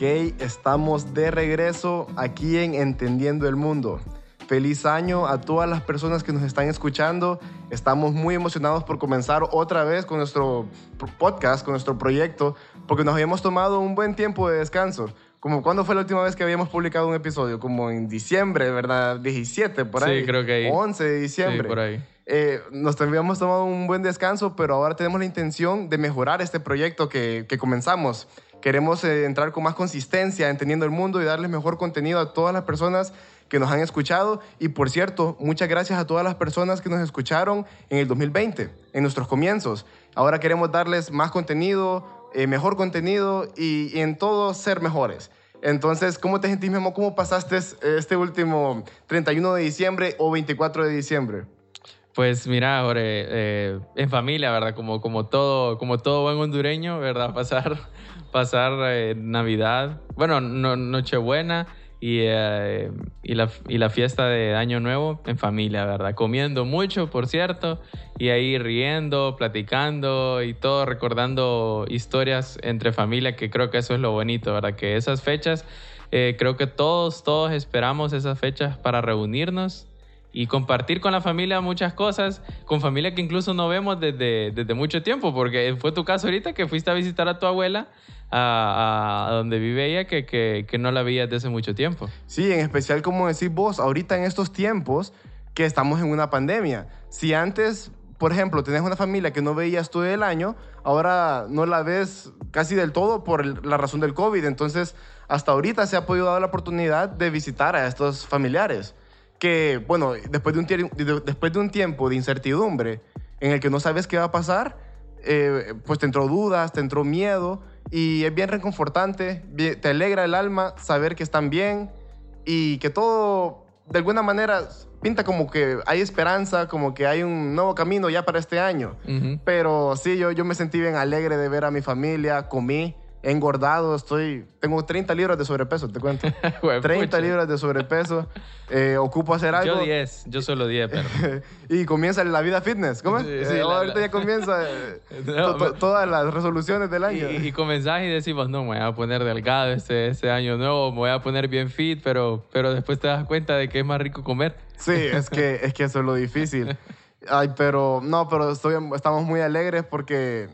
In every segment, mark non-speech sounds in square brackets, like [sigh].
Ok, estamos de regreso aquí en Entendiendo el Mundo. Feliz año a todas las personas que nos están escuchando. Estamos muy emocionados por comenzar otra vez con nuestro podcast, con nuestro proyecto, porque nos habíamos tomado un buen tiempo de descanso. Como cuándo fue la última vez que habíamos publicado un episodio? Como en diciembre, ¿verdad? 17, por ahí. Sí, creo que ahí. 11 de diciembre. Sí, por ahí. Eh, nos habíamos tomado un buen descanso, pero ahora tenemos la intención de mejorar este proyecto que, que comenzamos. Queremos eh, entrar con más consistencia, entendiendo el mundo y darles mejor contenido a todas las personas que nos han escuchado. Y por cierto, muchas gracias a todas las personas que nos escucharon en el 2020, en nuestros comienzos. Ahora queremos darles más contenido, eh, mejor contenido y, y en todo ser mejores. Entonces, ¿cómo te sentís, Memo? ¿Cómo pasaste este último 31 de diciembre o 24 de diciembre? Pues mira, Jorge, eh, en familia, ¿verdad? Como, como, todo, como todo buen hondureño, ¿verdad? [laughs] Pasar, pasar eh, Navidad, bueno, no, Nochebuena y, eh, y, la, y la fiesta de Año Nuevo en familia, ¿verdad? Comiendo mucho, por cierto, y ahí riendo, platicando y todo, recordando historias entre familia, que creo que eso es lo bonito, ¿verdad? Que esas fechas, creo que todos, todos esperamos esas fechas para reunirnos y compartir con la familia muchas cosas, con familia que incluso no vemos desde, desde mucho tiempo, porque fue tu caso ahorita que fuiste a visitar a tu abuela a, donde vive ella que, que, que, no la veías desde hace mucho tiempo. Sí, en especial como decís vos, ahorita en estos tiempos que estamos en una pandemia. Si antes, por ejemplo, tenés una familia que no veías todo el año, ahora no la ves casi del todo por la razón del COVID. Entonces, hasta ahorita se ha podido dar la oportunidad de visitar a estos familiares que, bueno, después de un, después de un tiempo de incertidumbre en el que no sabes qué va a pasar, eh, pues te entró dudas, te entró miedo y es bien reconfortante, te alegra el alma saber que están bien y que todo de alguna manera pinta como que hay esperanza, como que hay un nuevo camino ya para este año. Pero sí, yo, yo me sentí bien alegre de ver a mi familia, comí, engordado, estoy, tengo 30 libras de sobrepeso, te cuento. [laughs] 30 libras de sobrepeso, eh, ocupo hacer algo. Yo 10, yo solo 10, pero... [laughs] y comienza la vida fitness, ¿cómo? Sí, sí, eh, ahorita ya comienza eh, [laughs] todas las resoluciones del año. Y, y, comenzás y decimos, no, me voy a poner delgado este, este año nuevo, me voy a poner bien fit, pero, pero después te das cuenta de que es más rico comer. Sí, es que, es que eso es lo difícil. Ay, pero no, pero estoy, estamos muy alegres porque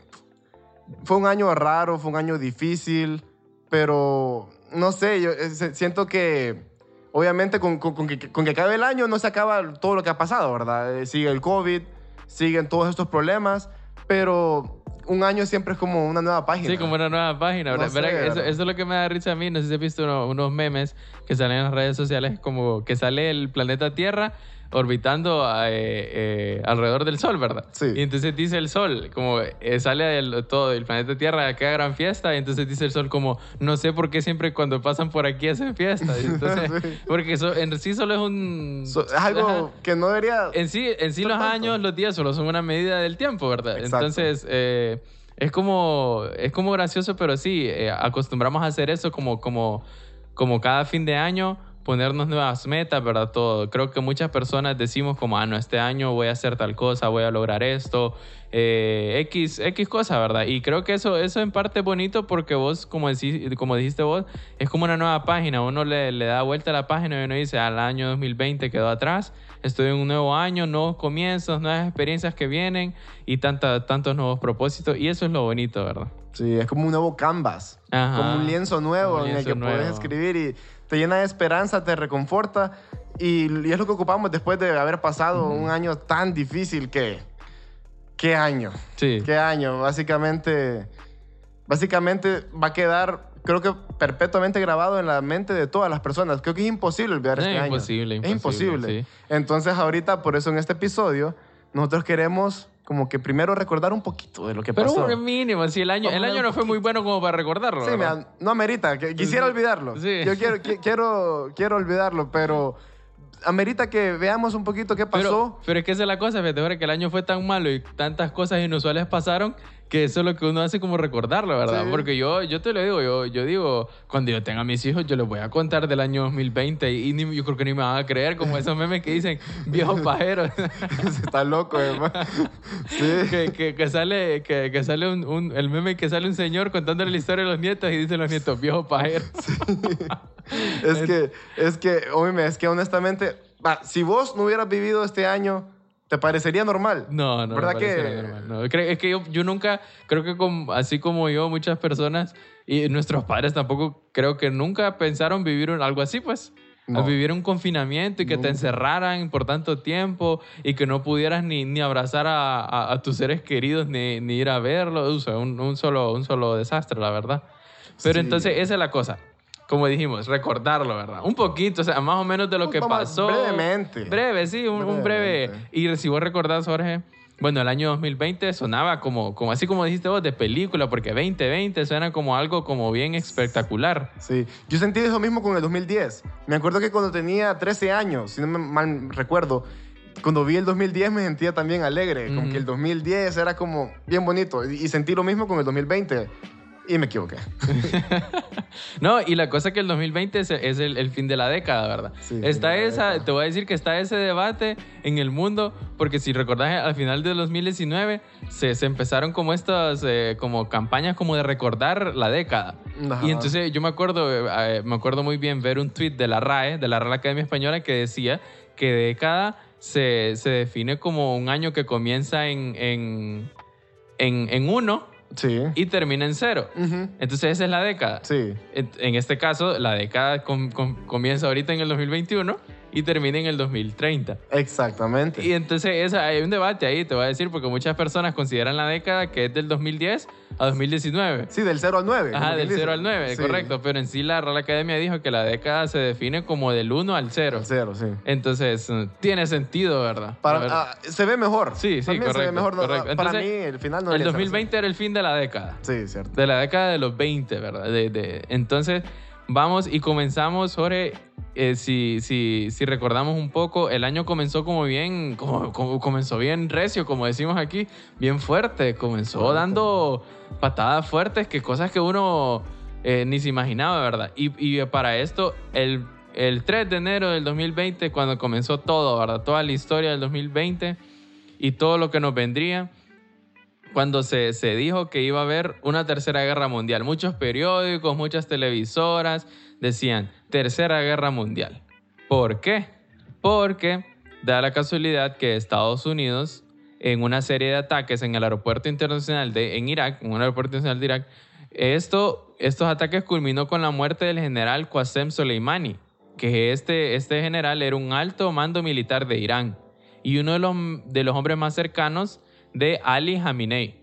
fue un año raro, fue un año difícil, pero no sé, yo eh, siento que obviamente con, con, que, con, que, acabe el año no se acaba todo lo que ha pasado, ¿verdad? Eh, sigue el COVID, siguen todos estos problemas, pero un año siempre es como una nueva página. Sí, como una nueva página, ¿verdad? eso, es lo que me da risa a mí. No sé si has visto unos memes que salen en las redes sociales, como que sale el planeta Tierra orbitando eh, eh, alrededor del Sol, ¿verdad? Sí. Y entonces dice el Sol, como eh, sale del, todo el planeta Tierra, queda gran fiesta, y entonces dice el Sol como, no sé por qué siempre cuando pasan por aquí hacen fiesta. [laughs] Entonces, Porque eso, en sí solo es un... es algo que no debería... En sí, en sí los años, los días solo son una medida del tiempo, ¿verdad? Entonces... es como, es como gracioso, pero sí, acostumbramos a hacer eso como, como, como cada fin de año ponernos nuevas metas, ¿verdad? Todo. Creo que muchas personas decimos como, ah, no, este año voy a hacer tal cosa, voy a lograr esto, eh, X, X cosa, ¿verdad? Y creo que eso, eso en parte es bonito porque vos, como, decís, como dijiste vos, es como una nueva página. Uno le, le da vuelta a la página y uno dice, al año 2020 quedó atrás, estoy en un nuevo año, nuevos comienzos, nuevas experiencias que vienen y tanta, tantos nuevos propósitos. Y eso es lo bonito, ¿verdad? Sí, es como un nuevo canvas, como un lienzo nuevo en el que puedes escribir y te llena de esperanza, te reconforta y, es lo que ocupamos después de haber pasado un año tan difícil que... ¿Qué año? Sí. ¿Qué año? Básicamente, básicamente va a quedar, creo que perpetuamente grabado en la mente de todas las personas. Creo que es imposible olvidar este año. Imposible, es imposible. Entonces ahorita, por eso en este episodio, nosotros queremos como que primero recordar un poquito de lo que pasó. Pero un mínimo, si el año, el año no fue muy bueno como para recordarlo. Sí, no amerita, quisiera olvidarlo. Sí. Yo quiero, quiero, quiero olvidarlo, pero amerita que veamos un poquito qué pasó. Pero, pero es que esa es la cosa, fíjate, que el año fue tan malo y tantas cosas inusuales pasaron que eso es lo que uno hace como recordarlo, ¿verdad? Sí. Porque yo, yo te lo digo, yo, yo digo, cuando yo tenga mis hijos, yo les voy a contar del año 2020 y ni- yo creo que ni me van a creer, como esos memes que dicen, [laughs] viejos pajeros. [laughs] Está loco, hermano. [laughs] Sí. que, que, que sale, que, que sale un, un- el meme que sale un señor contándole la historia a los nietos y dicen los nietos, viejos pajeros. Es que, es que, óyeme, es que honestamente, si vos no hubieras vivido este año, ¿te parecería normal? No, no, ¿Verdad que- normal. No, es que yo, yo nunca, creo que como- así como yo, muchas personas y nuestros padres tampoco, creo que nunca pensaron vivir un- algo así, pues. No. Vivir un confinamiento y que te encerraran por tanto tiempo y que no pudieras ni, ni abrazar a, a- a tus seres queridos ni, ni ir a verlos. O sea, un, un solo, un solo desastre, la verdad. Pero Sí. entonces esa es la cosa. Como dijimos, recordarlo, ¿verdad? Un poquito, o sea, más o menos de lo que pasó. brevemente. Breve, sí, un, un breve. Y si vos recordás, Jorge, bueno, el año 2020 sonaba como, como así como dijiste vos, de película, porque 2020 suena como algo como bien espectacular. Sí, yo sentí eso mismo con el 2010. Me acuerdo que cuando tenía 13 años, si no me mal recuerdo, cuando vi el 2010 me sentía también alegre, como Ujú. que el 2010 era como bien bonito y, y sentí lo mismo con el 2020 y me equivoqué. [laughs] No, y la cosa es que el 2020 es, es el, el fin de la década, ¿verdad? Sí, está de esa, década. te voy a decir que está ese debate en el mundo, porque si recordás, al final del 2019 se, se empezaron como estas, eh, como campañas como de recordar la década. Ajá. Y entonces yo me acuerdo, eh, me acuerdo muy bien ver un tweet de la RAE, de la Real Academia Española, que decía que década se, se define como un año que comienza en, en, en, en uno Sí. y termina en cero. Entonces esa es la década. Sí. En en este caso, la década com- com- comienza ahorita en el 2021 y termina en el 2030. Exactamente. Y entonces esa, hay un debate ahí, te voy a decir, porque muchas personas consideran la década que es del 2010 a 2019. Sí, del 0 al 9. Ajá, del 0 al 9, Sí. correcto. Pero en sí la Real Academia dijo que la década se define como del 1 al 0. Al 0, sí. Entonces, eh, tiene sentido, ¿verdad? Para- verdad. ah, se ve mejor. Sí, sí, También se ve correcto, mejor. correcto. Para mí, el final no el debería ser 2020 era el fin de la década. Sí, cierto. De la década de los 20, ¿verdad? De, de- entonces, vamos y comenzamos, Jorge, eh, si, si, si recordamos un poco, el año comenzó como bien, como, como- comenzó bien recio, como decimos aquí, bien fuerte, comenzó Fuerte. dando patadas fuertes, que cosas que uno eh, ni se imaginaba, ¿verdad? Y, y para esto, el, el 3 de enero del 2020, cuando comenzó todo, ¿verdad? Toda la historia del 2020 y todo lo que nos vendría, cuando se, se dijo que iba a haber una tercera guerra mundial. Muchos periódicos, muchas televisoras decían tercera guerra mundial. ¿Por qué? Porque da la casualidad que Estados Unidos, en una serie de ataques en el aeropuerto internacional de en Irak, en un aeropuerto internacional de Irak, esto, estos ataques culminó con la muerte del general Qasem Soleimani, que este, este general era un alto mando militar de Irán y uno de los, de los hombres más cercanos de Ali Khamenei.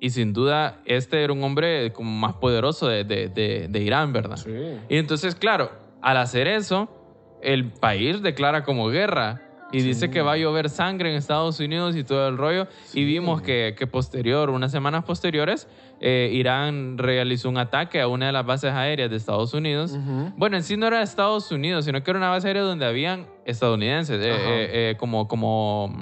Y sin duda, este era un hombre como más poderoso de, de- de- de Irán, ¿verdad? Sí. Y entonces, claro, al hacer eso, el país declara como guerra y Sí. dice que va a llover sangre en Estados Unidos y todo el rollo. Sí. Y vimos que, que posterior, unas semanas posteriores, eh, Irán realizó un ataque a una de las bases aéreas de Estados Unidos. Bueno, en sí no era Estados Unidos, sino que era una base aérea donde habían estadounidenses, eh, eh, como, como,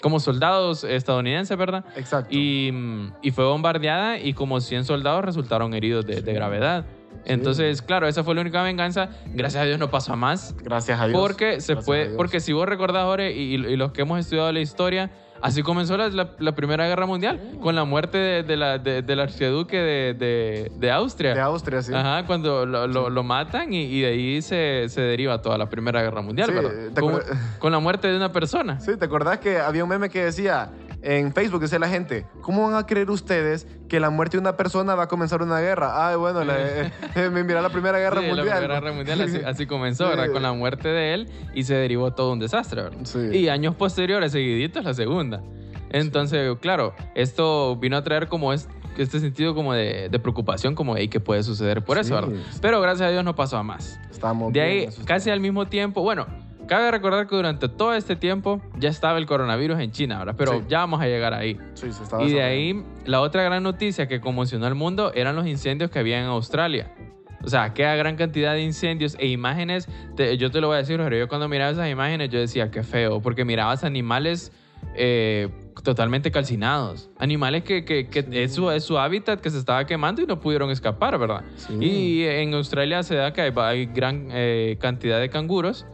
como soldados estadounidenses, ¿verdad? Exacto. Y, mm, y fue bombardeada y como 100 soldados resultaron heridos de, de gravedad. Entonces, claro, esa fue la única venganza. Gracias a Dios no pasó a más. Gracias a Dios. Porque se Gracias puede, porque si vos recordás, Jorge, y, y los que hemos estudiado la historia, así comenzó la, la- la Primera Guerra Mundial, con la muerte de, de la, de- del archiduque de, de- de Austria. De Austria, sí. Ajá, cuando lo, lo- lo matan y, y de ahí se, se deriva toda la Primera Guerra Mundial, Sí, ¿verdad? ¿te Con, con la muerte de una persona. Sí, ¿te acordás que había un meme que decía en Facebook, decía la gente, ¿cómo van a creer ustedes que la muerte de una persona va a comenzar una guerra? Ay, bueno, la, eh, [laughs] eh, mira la Primera Guerra Sí, Mundial. La Primera Guerra Mundial así, [laughs] así comenzó, Sí. ¿verdad? Con la muerte de él y se derivó todo un desastre, ¿verdad? Sí. Y años posteriores, seguiditos, la segunda. Entonces, claro, esto vino a traer como es, este sentido como de, de preocupación, como, ¿y qué puede suceder por eso, verdad? Pero gracias a Dios no pasó a más. Estamos De ahí, casi al mismo tiempo, bueno, cabe recordar que durante todo este tiempo ya estaba el coronavirus en China, ¿verdad? Pero Sí. ya vamos a llegar ahí. Sí, se estaba Y de ahí, la otra gran noticia que conmocionó al mundo eran los incendios que había en Australia. O sea, aquella gran cantidad de incendios e imágenes. te- yo te lo voy a decir, pero yo cuando miraba esas imágenes yo decía, qué feo, porque mirabas animales eh, totalmente calcinados. Animales que, que, que es, su, es su hábitat que se estaba quemando y no pudieron escapar, ¿verdad? Sí. Y en Australia se da que hay, hay gran eh, cantidad de canguros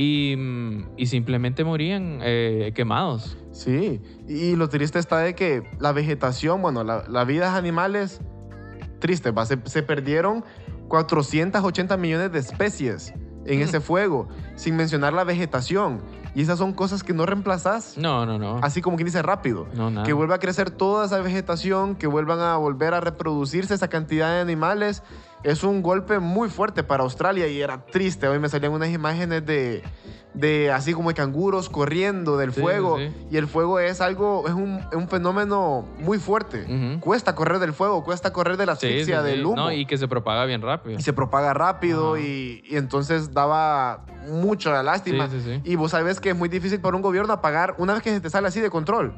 y, y simplemente morían eh, quemados. Sí, y lo triste está de que la vegetación, bueno, la, la vida de animales, triste, va, se, se perdieron 480 millones de especies en Mm. ese fuego, sin mencionar la vegetación. Y esas son cosas que no reemplazas, No, no, no. así como quien dice rápido. No, nada. Que vuelva a crecer toda esa vegetación, que vuelvan a volver a reproducirse esa cantidad de animales. Es un golpe muy fuerte para Australia y era triste. Hoy me salían unas imágenes de, de así como de canguros corriendo del Sí, fuego. sí. Y el fuego es algo, es un, es un fenómeno muy fuerte. Cuesta correr del fuego, cuesta correr de la asfixia, sí, del humo. No, y que se propaga bien rápido. Y se propaga rápido y, y entonces daba mucha lástima. Y vos sabes que es muy difícil para un gobierno apagar, una vez que se te sale así de control,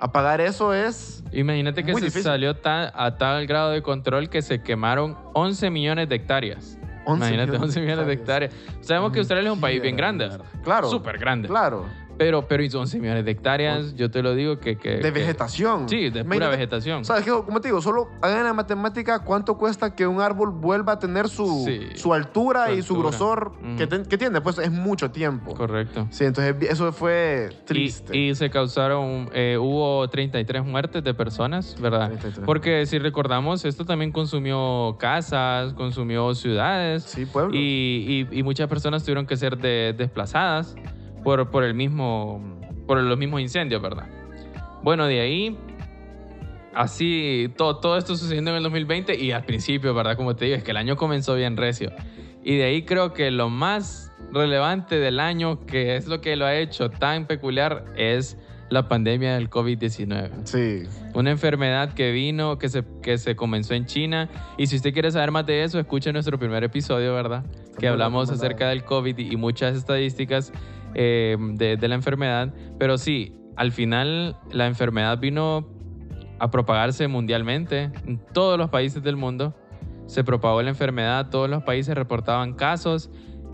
apagar eso es... Imagínate que Muy se difícil. salió a tal grado de control que se quemaron 11 millones de hectáreas. 11 Imagínate, millones 11 de millones de hectáreas. Sabemos que Australia es un país bien grande. Claro. Súper grande. Claro. Pero, pero y 11 millones de hectáreas, yo te lo digo que... que De que- vegetación. Sí, de pura Imagínate- vegetación. ¿Sabes qué? Como te digo, solo hagan la matemática cuánto cuesta que un árbol vuelva a tener su, Sí. su altura Su y su altura. grosor Ujú. que, ten- que tiene. Pues es mucho tiempo. Correcto. Sí, entonces eso fue triste. Y, y se causaron, eh, hubo 33 muertes de personas, ¿verdad? 33. Porque si recordamos, esto también consumió casas, consumió ciudades. sí, pueblo. Y, y- y muchas personas tuvieron que ser de- desplazadas por, por el mismo, por los mismos incendios, ¿verdad? Bueno, de ahí, así, todo, todo esto sucediendo en el 2020 y al principio, ¿verdad? Como te digo, es que el año comenzó bien recio. Y de ahí creo que lo más relevante del año, que es lo que lo ha hecho tan peculiar, es la pandemia del COVID-19 Sí. una enfermedad que vino, que se, que se comenzó en China. Y si usted quiere saber más de eso, escuche nuestro primer episodio, ¿verdad? Que hablamos acerca del COVID y muchas estadísticas eh, de, la enfermedad. Pero sí, al final la enfermedad vino a propagarse mundialmente en todos los países del mundo. Se propagó la enfermedad, todos los países reportaban casos.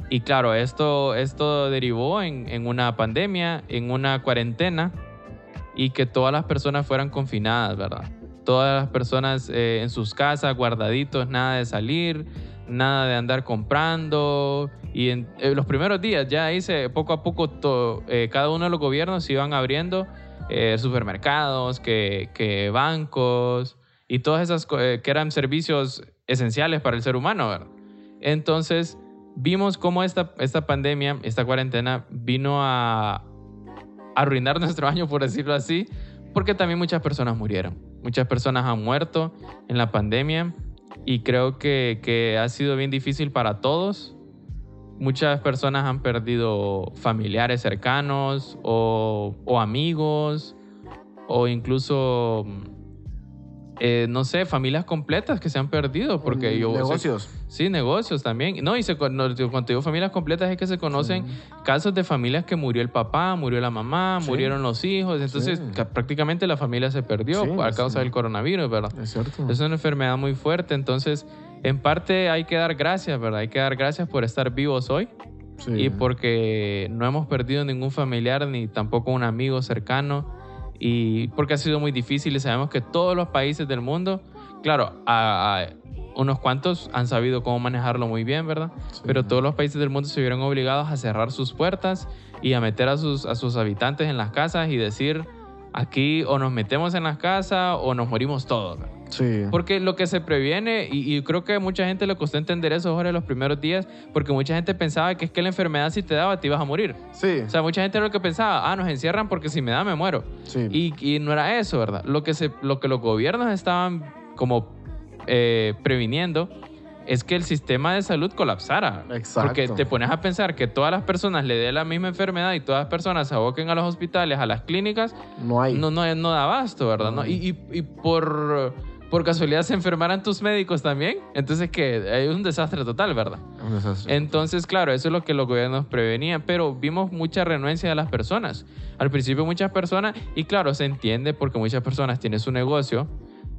Y claro, esto, esto derivó en, en una pandemia, en una cuarentena y que todas las personas fueran confinadas, ¿verdad? Todas las personas eh, en sus casas, guardaditos, nada de salir, nada de andar comprando. Y en eh, los primeros días ya hice poco a poco to- eh, cada uno de los gobiernos iban abriendo eh, supermercados, que, que bancos y todas esas que eran servicios esenciales para el ser humano. Entonces vimos cómo esta, esta pandemia, esta cuarentena vino a, arruinar [laughs] nuestro año, por decirlo así, porque también muchas personas murieron. Muchas personas han muerto en la pandemia y creo que, que ha sido bien difícil para todos. Muchas personas han perdido familiares cercanos o, o amigos o incluso, eh, no sé, familias completas que se han perdido porque yo... Negocios. Sí, negocios también. No, y se, cuando digo familias completas es que se conocen casos de familias que murió el papá, murió la mamá, Sí. murieron los hijos. Entonces, Sí. prácticamente la familia se perdió a causa del coronavirus, ¿verdad? Es cierto. Es una enfermedad muy fuerte. Entonces, en parte hay que dar gracias, ¿verdad? Hay que dar gracias por estar vivos hoy y porque no hemos perdido ningún familiar ni tampoco un amigo cercano y porque ha sido muy difícil y sabemos que todos los países del mundo, claro, a- a- unos cuantos han sabido cómo manejarlo muy bien, ¿verdad? Sí. Pero todos los países del mundo se vieron obligados a cerrar sus puertas y a meter a sus, a sus habitantes en las casas y decir, aquí o nos metemos en las casas o nos morimos todos. Sí. Porque lo que se previene, y, y creo que a mucha gente le costó entender eso ahora en los primeros días, porque mucha gente pensaba que es que la enfermedad si te daba te ibas a morir. Sí. O sea, mucha gente era lo que pensaba, ah, nos encierran porque si me da me muero. sí. Y, y no era eso, ¿verdad? Lo que, se, lo que los gobiernos estaban como eh, previniendo es que el sistema de salud colapsara. Exacto. Porque te pones a pensar que todas las personas le dé la misma enfermedad y todas las personas se aboquen a los hospitales, a las clínicas, no hay. no, no, no da abasto, ¿verdad? No ¿No? hay. Y, y- y por, por casualidad se enfermaran tus médicos también. Entonces, que hay un desastre total, ¿verdad? Un desastre. Entonces, claro, eso es lo que los gobiernos prevenían, pero vimos mucha renuencia de las personas. Al principio muchas personas, y claro, se entiende porque muchas personas tienen su negocio,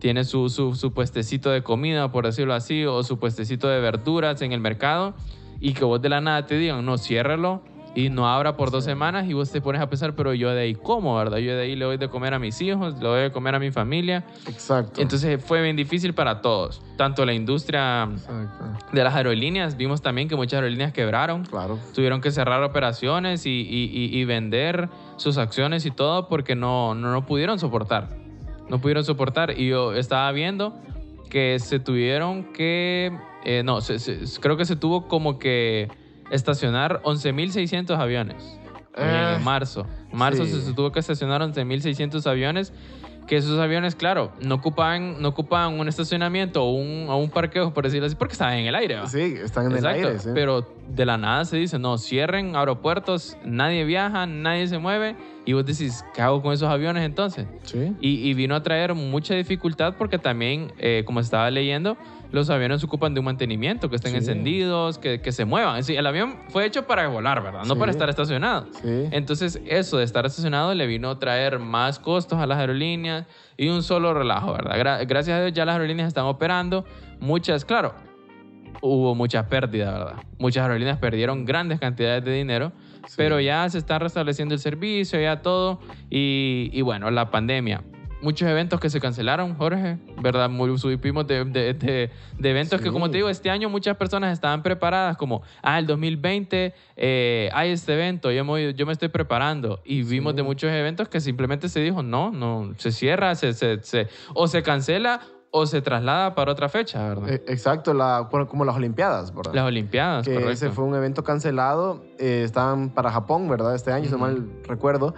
tienen su, su, su puestecito de comida, por decirlo así, o su puestecito de verduras en el mercado, y que vos de la nada te digan, no, ciérralo, y no abra por dos semanas y vos te pones a pensar, pero yo de ahí cómo, ¿verdad? Yo de ahí le doy de comer a mis hijos, le doy de comer a mi familia. Exacto. Entonces fue bien difícil para todos, tanto la industria Exacto. de las aerolíneas, vimos también que muchas aerolíneas quebraron, Claro. tuvieron que cerrar operaciones y, y- y- y vender sus acciones y todo porque no, no, no pudieron soportar, no pudieron soportar. Y yo estaba viendo que se tuvieron que, eh, no, se- se- creo que se tuvo como que estacionar 11.600 aviones en Eh, marzo. En marzo sí. se, se tuvo que estacionar 11.600 aviones. Que esos aviones, claro, no ocupaban, no ocupaban un estacionamiento o un, o un parqueo, por decirlo así, porque estaban en el aire. ¿va? Sí, están en Exacto, el aire. sí. pero de la nada se dice, no, cierren aeropuertos, nadie viaja, nadie se mueve, y vos decís, ¿qué hago con esos aviones entonces? Sí. Y, y vino a traer mucha dificultad porque también, eh, como estaba leyendo, los aviones se ocupan de un mantenimiento, que estén Sí. encendidos, que, que se muevan. Es decir, el avión fue hecho para volar, ¿verdad? No Sí. para estar estacionado. Sí. Entonces, eso de estar estacionado le vino a traer más costos a las aerolíneas y un solo relajo, ¿verdad? Gra- gracias a Dios ya las aerolíneas están operando. Muchas, claro, hubo mucha pérdida, ¿verdad? Muchas aerolíneas perdieron grandes cantidades de dinero, Sí. pero ya se está restableciendo el servicio, ya todo. Y, y bueno, la pandemia. Muchos eventos que se cancelaron, Jorge, ¿verdad? Muy, supimos de, de- de- de eventos que, Sí. como te digo, este año muchas personas estaban preparadas, como, ah, el 2020 eh, hay este evento, yo me, yo me estoy preparando. Y vimos de muchos eventos que simplemente se dijo, no, no, se cierra, se, se- se- o se cancela o se traslada para otra fecha, ¿verdad? Eh, Exacto, la, como las Olimpiadas, ¿verdad? Las Olimpiadas, que correcto. ese fue un evento cancelado. eh, estaban para Japón, ¿verdad? Este año, si no mal recuerdo.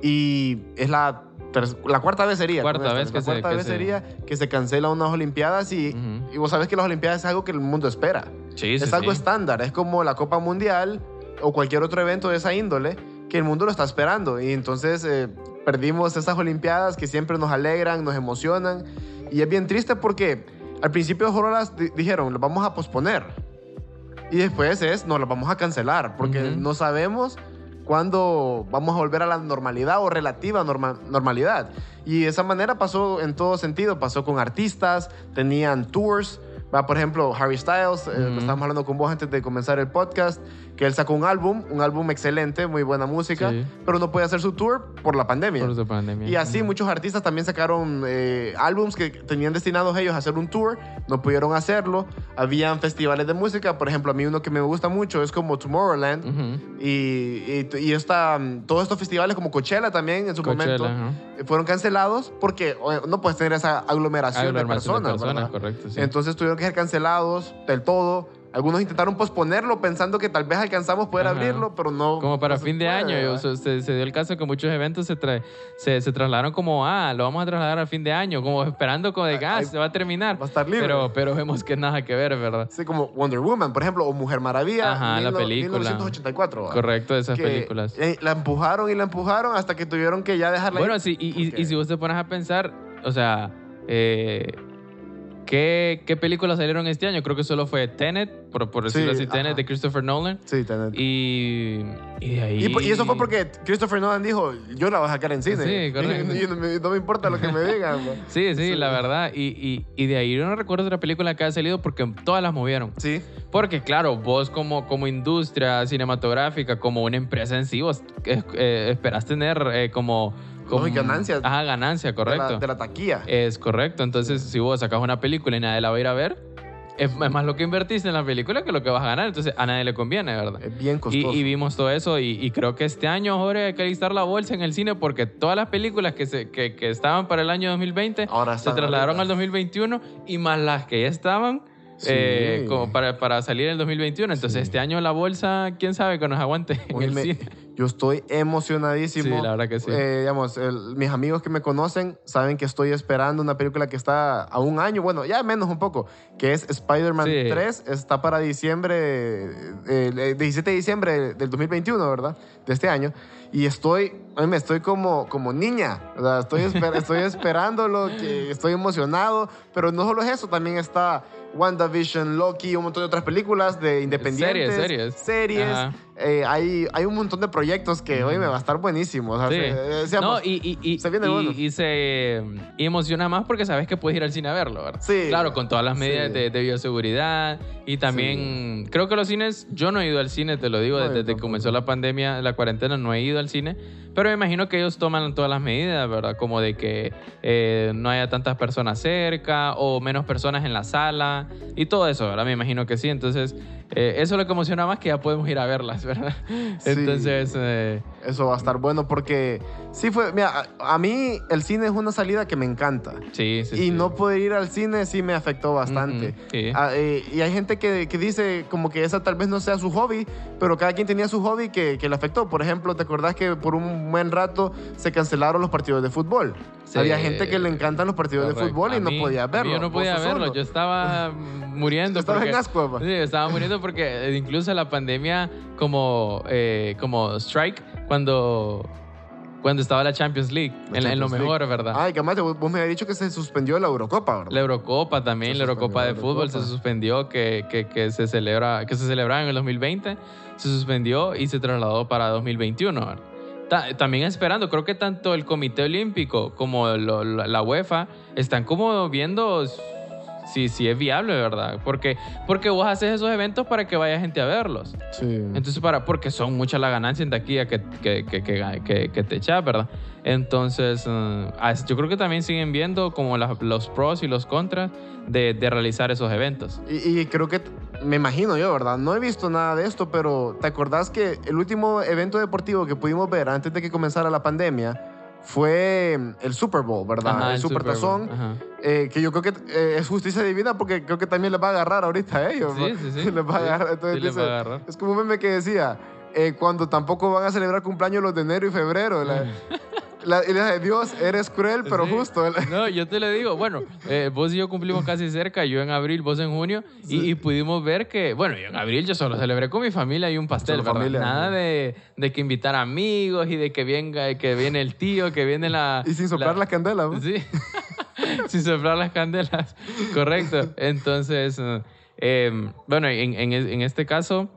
Y es la, la cuarta vez sería. Cuarta esta, vez La que se- cuarta que vez se- sería que se cancela unas Olimpiadas y, Ujú. y vos sabés que las Olimpiadas es algo que el mundo espera. Sí, sí, es algo sí. estándar, es como la Copa Mundial o cualquier otro evento de esa índole que el mundo lo está esperando. Y entonces eh, perdimos esas Olimpiadas que siempre nos alegran, nos emocionan. Y es bien triste porque al principio de Jorolas di- dijeron, lo vamos a posponer. Y después es, no, lo vamos a cancelar porque Ujú. no sabemos cuándo vamos a volver a la normalidad o relativa norma- normalidad. Y de esa manera pasó en todo sentido. Pasó con artistas, tenían tours. Va, por ejemplo, Harry Styles, eh, lo Ujú. estábamos hablando con vos antes de comenzar el podcast, que él sacó un álbum, un álbum excelente, muy buena música, Sí. pero no puede hacer su tour por la pandemia. Por su pandemia. Y así muchos artistas también sacaron eh, álbums que tenían destinados ellos a hacer un tour, no pudieron hacerlo. Habían festivales de música, por ejemplo, a mí uno que me gusta mucho es como Tomorrowland. Y, y, y esta, mm, todos estos festivales como Coachella también en su Coachella, momento eh, fueron cancelados porque o- no puedes tener esa aglomeración, de personas. ¿verdad? correcto. sí. Entonces tuvieron que ser cancelados del todo. Algunos intentaron posponerlo pensando que tal vez alcanzamos poder Ajá. abrirlo, pero no. Como para no fin de puede, año, se, se dio el caso que muchos eventos se, tra- se, se trasladaron como, ah, lo vamos a trasladar a fin de año, como esperando como de que, ah, se va a terminar. va a estar libre. Pero, pero vemos que nada que ver, ¿verdad? Sí, como Wonder Woman, por ejemplo, o Mujer Maravilla. Ajá, la película. 1984. ¿verdad? Correcto, esas Que, películas. eh, la empujaron y la empujaron hasta que tuvieron que ya dejarla Bueno, sí, y, y- Ok. y si vos te pones a pensar, o sea, eh, ¿qué, ¿qué películas salieron este año? Creo que solo fue Tenet, por, por decirlo Sí, así, Tenet ajá. de Christopher Nolan. Sí, Tenet. Y, y de ahí... Y, y eso fue porque Christopher Nolan dijo, yo la voy a sacar en cine. Sí, correcto. [laughs] Y, no, me, no me importa lo que me digan. Sí, sí, Sí. la verdad. Y, y, y de ahí yo no recuerdo otra película que haya salido porque todas las movieron. Sí, Porque claro, vos como, como industria cinematográfica, como una empresa en sí, vos eh, esperás tener eh, como, como... Lógica, ganancias. Ajá, ganancia, de correcto. la, de la taquilla. Es correcto. Entonces, si vos sacas una película y nadie la va a ir a ver, es más lo que invertiste en la película que lo que vas a ganar. Entonces, a nadie le conviene, ¿verdad? es bien costoso. y vimos todo eso y, y creo que este año, Jorge, hay que alistar la bolsa en el cine porque todas las películas que, se, que, que estaban para el año 2020 Ahora se trasladaron ahorita. al 2021 y más las que ya estaban Sí. eh, como para, para salir en el 2021. Entonces, Sí. este año la bolsa, quién sabe que nos aguante en el me- cine. Yo estoy emocionadísimo. Sí, la verdad que sí. Eh, digamos, el- mis amigos que me conocen saben que estoy esperando una película que está a un año, bueno, ya menos un poco, que es Spider-Man Sí. 3. Está para diciembre, eh, el 17 de diciembre del 2021, ¿verdad? De este año. Y estoy, me estoy como, como niña, ¿verdad? Estoy, esper- [laughs] estoy esperándolo, que estoy emocionado, pero no solo es eso, también está WandaVision, Loki, un montón de otras películas de independientes. Series, series. Series. Ajá. Eh, hay, hay un montón de proyectos que, hoy me va a estar buenísimo. O sea, Sí. se- eh, no, y, se viene y- bueno. y se emociona más porque sabes que puedes ir al cine a verlo, ¿verdad? Sí. Claro, con todas las medidas Sí. de, de bioseguridad y también creo que los cines, yo no he ido al cine, te lo digo, No, desde, que comenzó la pandemia, la cuarentena, no he ido al cine, pero me imagino que ellos toman todas las medidas, ¿verdad? Como de que eh, no haya tantas personas cerca o menos personas en la sala y todo eso, ¿verdad? Me imagino que sí, entonces eh, eso es lo que emociona más que ya podemos ir a verlas, [laughs] ¿verdad? Sí. Entonces... eh, Eso va a estar bueno porque sí fue, mira, a, a mí el cine es una salida que me encanta. sí, sí. y sí. no poder ir al cine sí me afectó bastante. Ujú, sí. Ah, eh, y hay gente que, que dice como que esa tal vez no sea su hobby, pero cada quien tenía su hobby que, que le afectó. Por ejemplo, ¿te acordás que por un buen rato se cancelaron los partidos de fútbol? Sí. Había gente que le encantan los partidos de fútbol y A no mí- podía mí verlo. Yo no podía verlo. uno. Yo estaba [laughs] muriendo. Estaba en porque- asco, papá. Sí, estaba muriendo porque eh, incluso la pandemia como, eh, como strike cuando, cuando estaba la Champions League. La en, en lo Champions League. mejor, ¿verdad? Ay, que además vos me habías dicho que se suspendió la Eurocopa, ¿verdad? La Eurocopa también, la Eurocopa de la fútbol se suspendió, que, que, que se celebra, que se celebraba en el 2020, se suspendió y se trasladó para 2021. ¿verdad? Ta- También esperando, creo que tanto el Comité Olímpico como la UEFA están como viendo si, si es viable, ¿verdad? Porque, porque vos haces esos eventos para que vaya gente a verlos. Sí. Entonces, para, porque son muchas las ganancias en taquilla que, que, que, que, que- te echas, ¿verdad? Entonces, as- yo creo que también siguen viendo como las- los pros y los contras de, de realizar esos eventos. Y, y creo que, me imagino yo, ¿verdad? No he visto nada de esto, pero ¿te acordás que el último evento deportivo que pudimos ver antes de que comenzara la pandemia fue el Super Bowl, ¿verdad? Ajá, el, el Super Super Bowl, Tazón, eh, que yo creo que eh, es justicia divina porque creo que también les va a agarrar ahorita a ellos. Sí, sí, sí. [laughs] les va a agarrar. Entonces sí les va a agarrar. Es como un meme que decía, eh, cuando tampoco van a celebrar cumpleaños los de enero y febrero. La, [laughs] la- le dice, Dios, eres cruel, pero Sí. justo. [laughs] No, yo te lo digo, bueno, eh, vos y yo cumplimos casi cerca, yo en abril, vos en junio, y, y pudimos ver que, bueno, yo en abril yo solo celebré con mi familia y un pastel, Solo ¿verdad? familia, Nada de, de que invitar amigos y de que venga, que viene el tío, que viene la... Y sin soplar la- las candelas. ¿no? Sí, [laughs] sin soplar las candelas, correcto. Entonces, eh, bueno, en, en- en este caso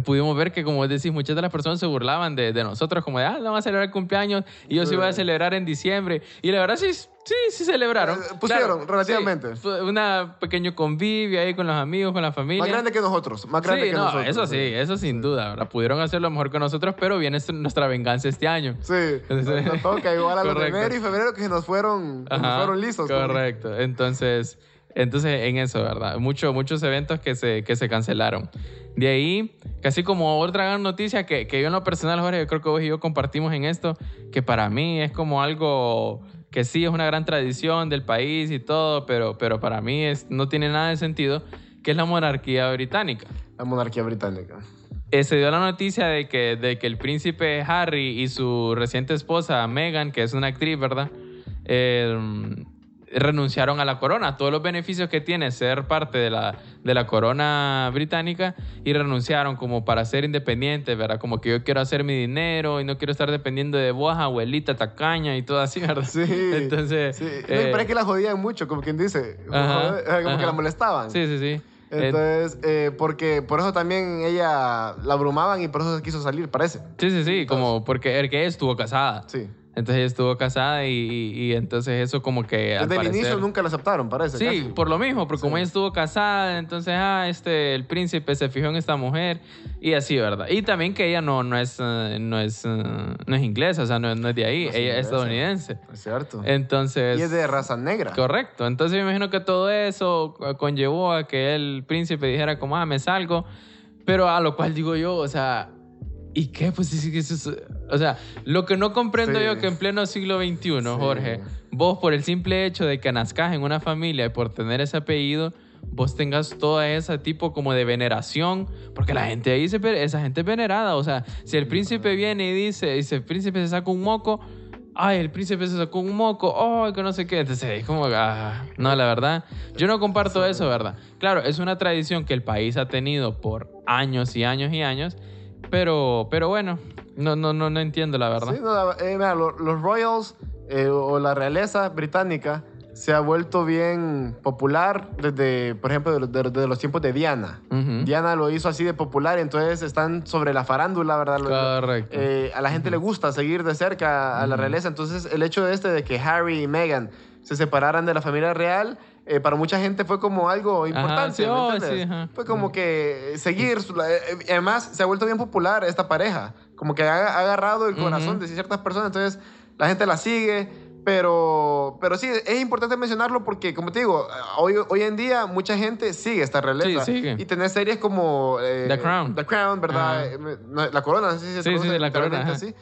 pudimos ver que, como decís, muchas de las personas se burlaban de, de nosotros, como de, ah, no van a celebrar el cumpleaños y yo sí voy a celebrar en diciembre. Y la verdad sí, sí, sí celebraron. Eh, pusieron, relativamente. sí, una pequeño convivio ahí con los amigos, con la familia. Más grande que nosotros. Más grande sí, que no, nosotros. eso sí, eso sin duda, ¿verdad? Pudieron hacerlo mejor que nosotros, pero viene nuestra venganza este año. Sí, Entonces- nos toca igual a los de [laughs] enero y febrero que se nos fueron, que nos fueron listos. como- Correcto. Entonces, entonces en eso, ¿verdad? Muchos, muchos eventos que se, que se cancelaron. De ahí, casi como otra gran noticia que, que yo en lo personal, Jorge, yo creo que vos y yo compartimos en esto, que para mí es como algo que sí es una gran tradición del país y todo, pero, pero para mí es, no tiene nada de sentido, que es la monarquía británica. La monarquía británica. Eh, se dio la noticia de que, de que el príncipe Harry y su reciente esposa Meghan, que es una actriz, ¿verdad? Eh, renunciaron a la corona, todos los beneficios que tiene ser parte de la, de la corona británica y renunciaron como para ser independientes, ¿verdad? Como que yo quiero hacer mi dinero y no quiero estar dependiendo de vos, abuelita tacaña y todo así, [laughs] ¿verdad? Sí. Entonces... Sí. No, eh, parece que la jodían mucho, como quien dice. Ajá, como que ajá. la molestaban. Sí, sí, sí. Entonces, eh, porque por eso también ella la abrumaban y por eso se quiso salir, parece. sí, sí, sí, como porque el que estuvo casada. Sí. Entonces ella estuvo casada y, y- y entonces eso como que al Desde el parecer- inicio nunca la aceptaron, parece. Sí, casi. por lo mismo, porque como ella estuvo casada, entonces ah, este, el príncipe se fijó en esta mujer y así, ¿verdad? Y también que ella no, no, es, eh, no, es, eh, no es inglesa, o sea, no, no es de ahí, No es ella es estadounidense. Es cierto. Entonces... y es de raza negra. Correcto. Entonces me imagino que todo eso conllevó a que el príncipe dijera como, ah, me salgo. Pero a lo cual digo yo, o sea, ¿y qué? Pues sí, que eso es- O sea, lo que no comprendo Sí. yo que en pleno siglo XXI, Sí. Jorge, vos por el simple hecho de que nazcas en una familia y por tener ese apellido, vos tengas toda esa tipo como de veneración, porque la gente ahí, se, esa gente es venerada. O sea, si el príncipe viene y dice, dice, el príncipe se saca un moco, ay, el príncipe se sacó un moco, ay, que no sé qué. Entonces, es como, ah, no, la verdad, yo no comparto eso, ¿verdad? Claro, es una tradición que el país ha tenido por años y años y años, pero, pero bueno, no, no, no, no entiendo la verdad. Sí, no, la- eh, mira, los Royals eh, o la realeza británica se ha vuelto bien popular desde, por ejemplo, de, los- tiempos de Diana. Diana lo hizo así de popular, entonces están sobre la farándula, ¿verdad? Correcto. eh, a la gente le gusta seguir de cerca a la realeza, entonces el hecho de este de que Harry y Meghan se separaran de la familia real, eh, para mucha gente fue como algo importante, sí, ¿me oh, entiendes? sí, ajá. Fue como que seguir, eh, eh, además se ha vuelto bien popular esta pareja, como que ha, agarrado el corazón Ujú. de ciertas personas, entonces la gente la sigue, pero, pero sí, es importante mencionarlo porque, como te digo, hoy, hoy en día mucha gente sigue esta realeza. Sí, sigue. Y tener series como... eh, The Crown. The Crown, ¿verdad? Ajá. Eh, La Corona, no sé si se Sí, sí, La Corona, ajá. así.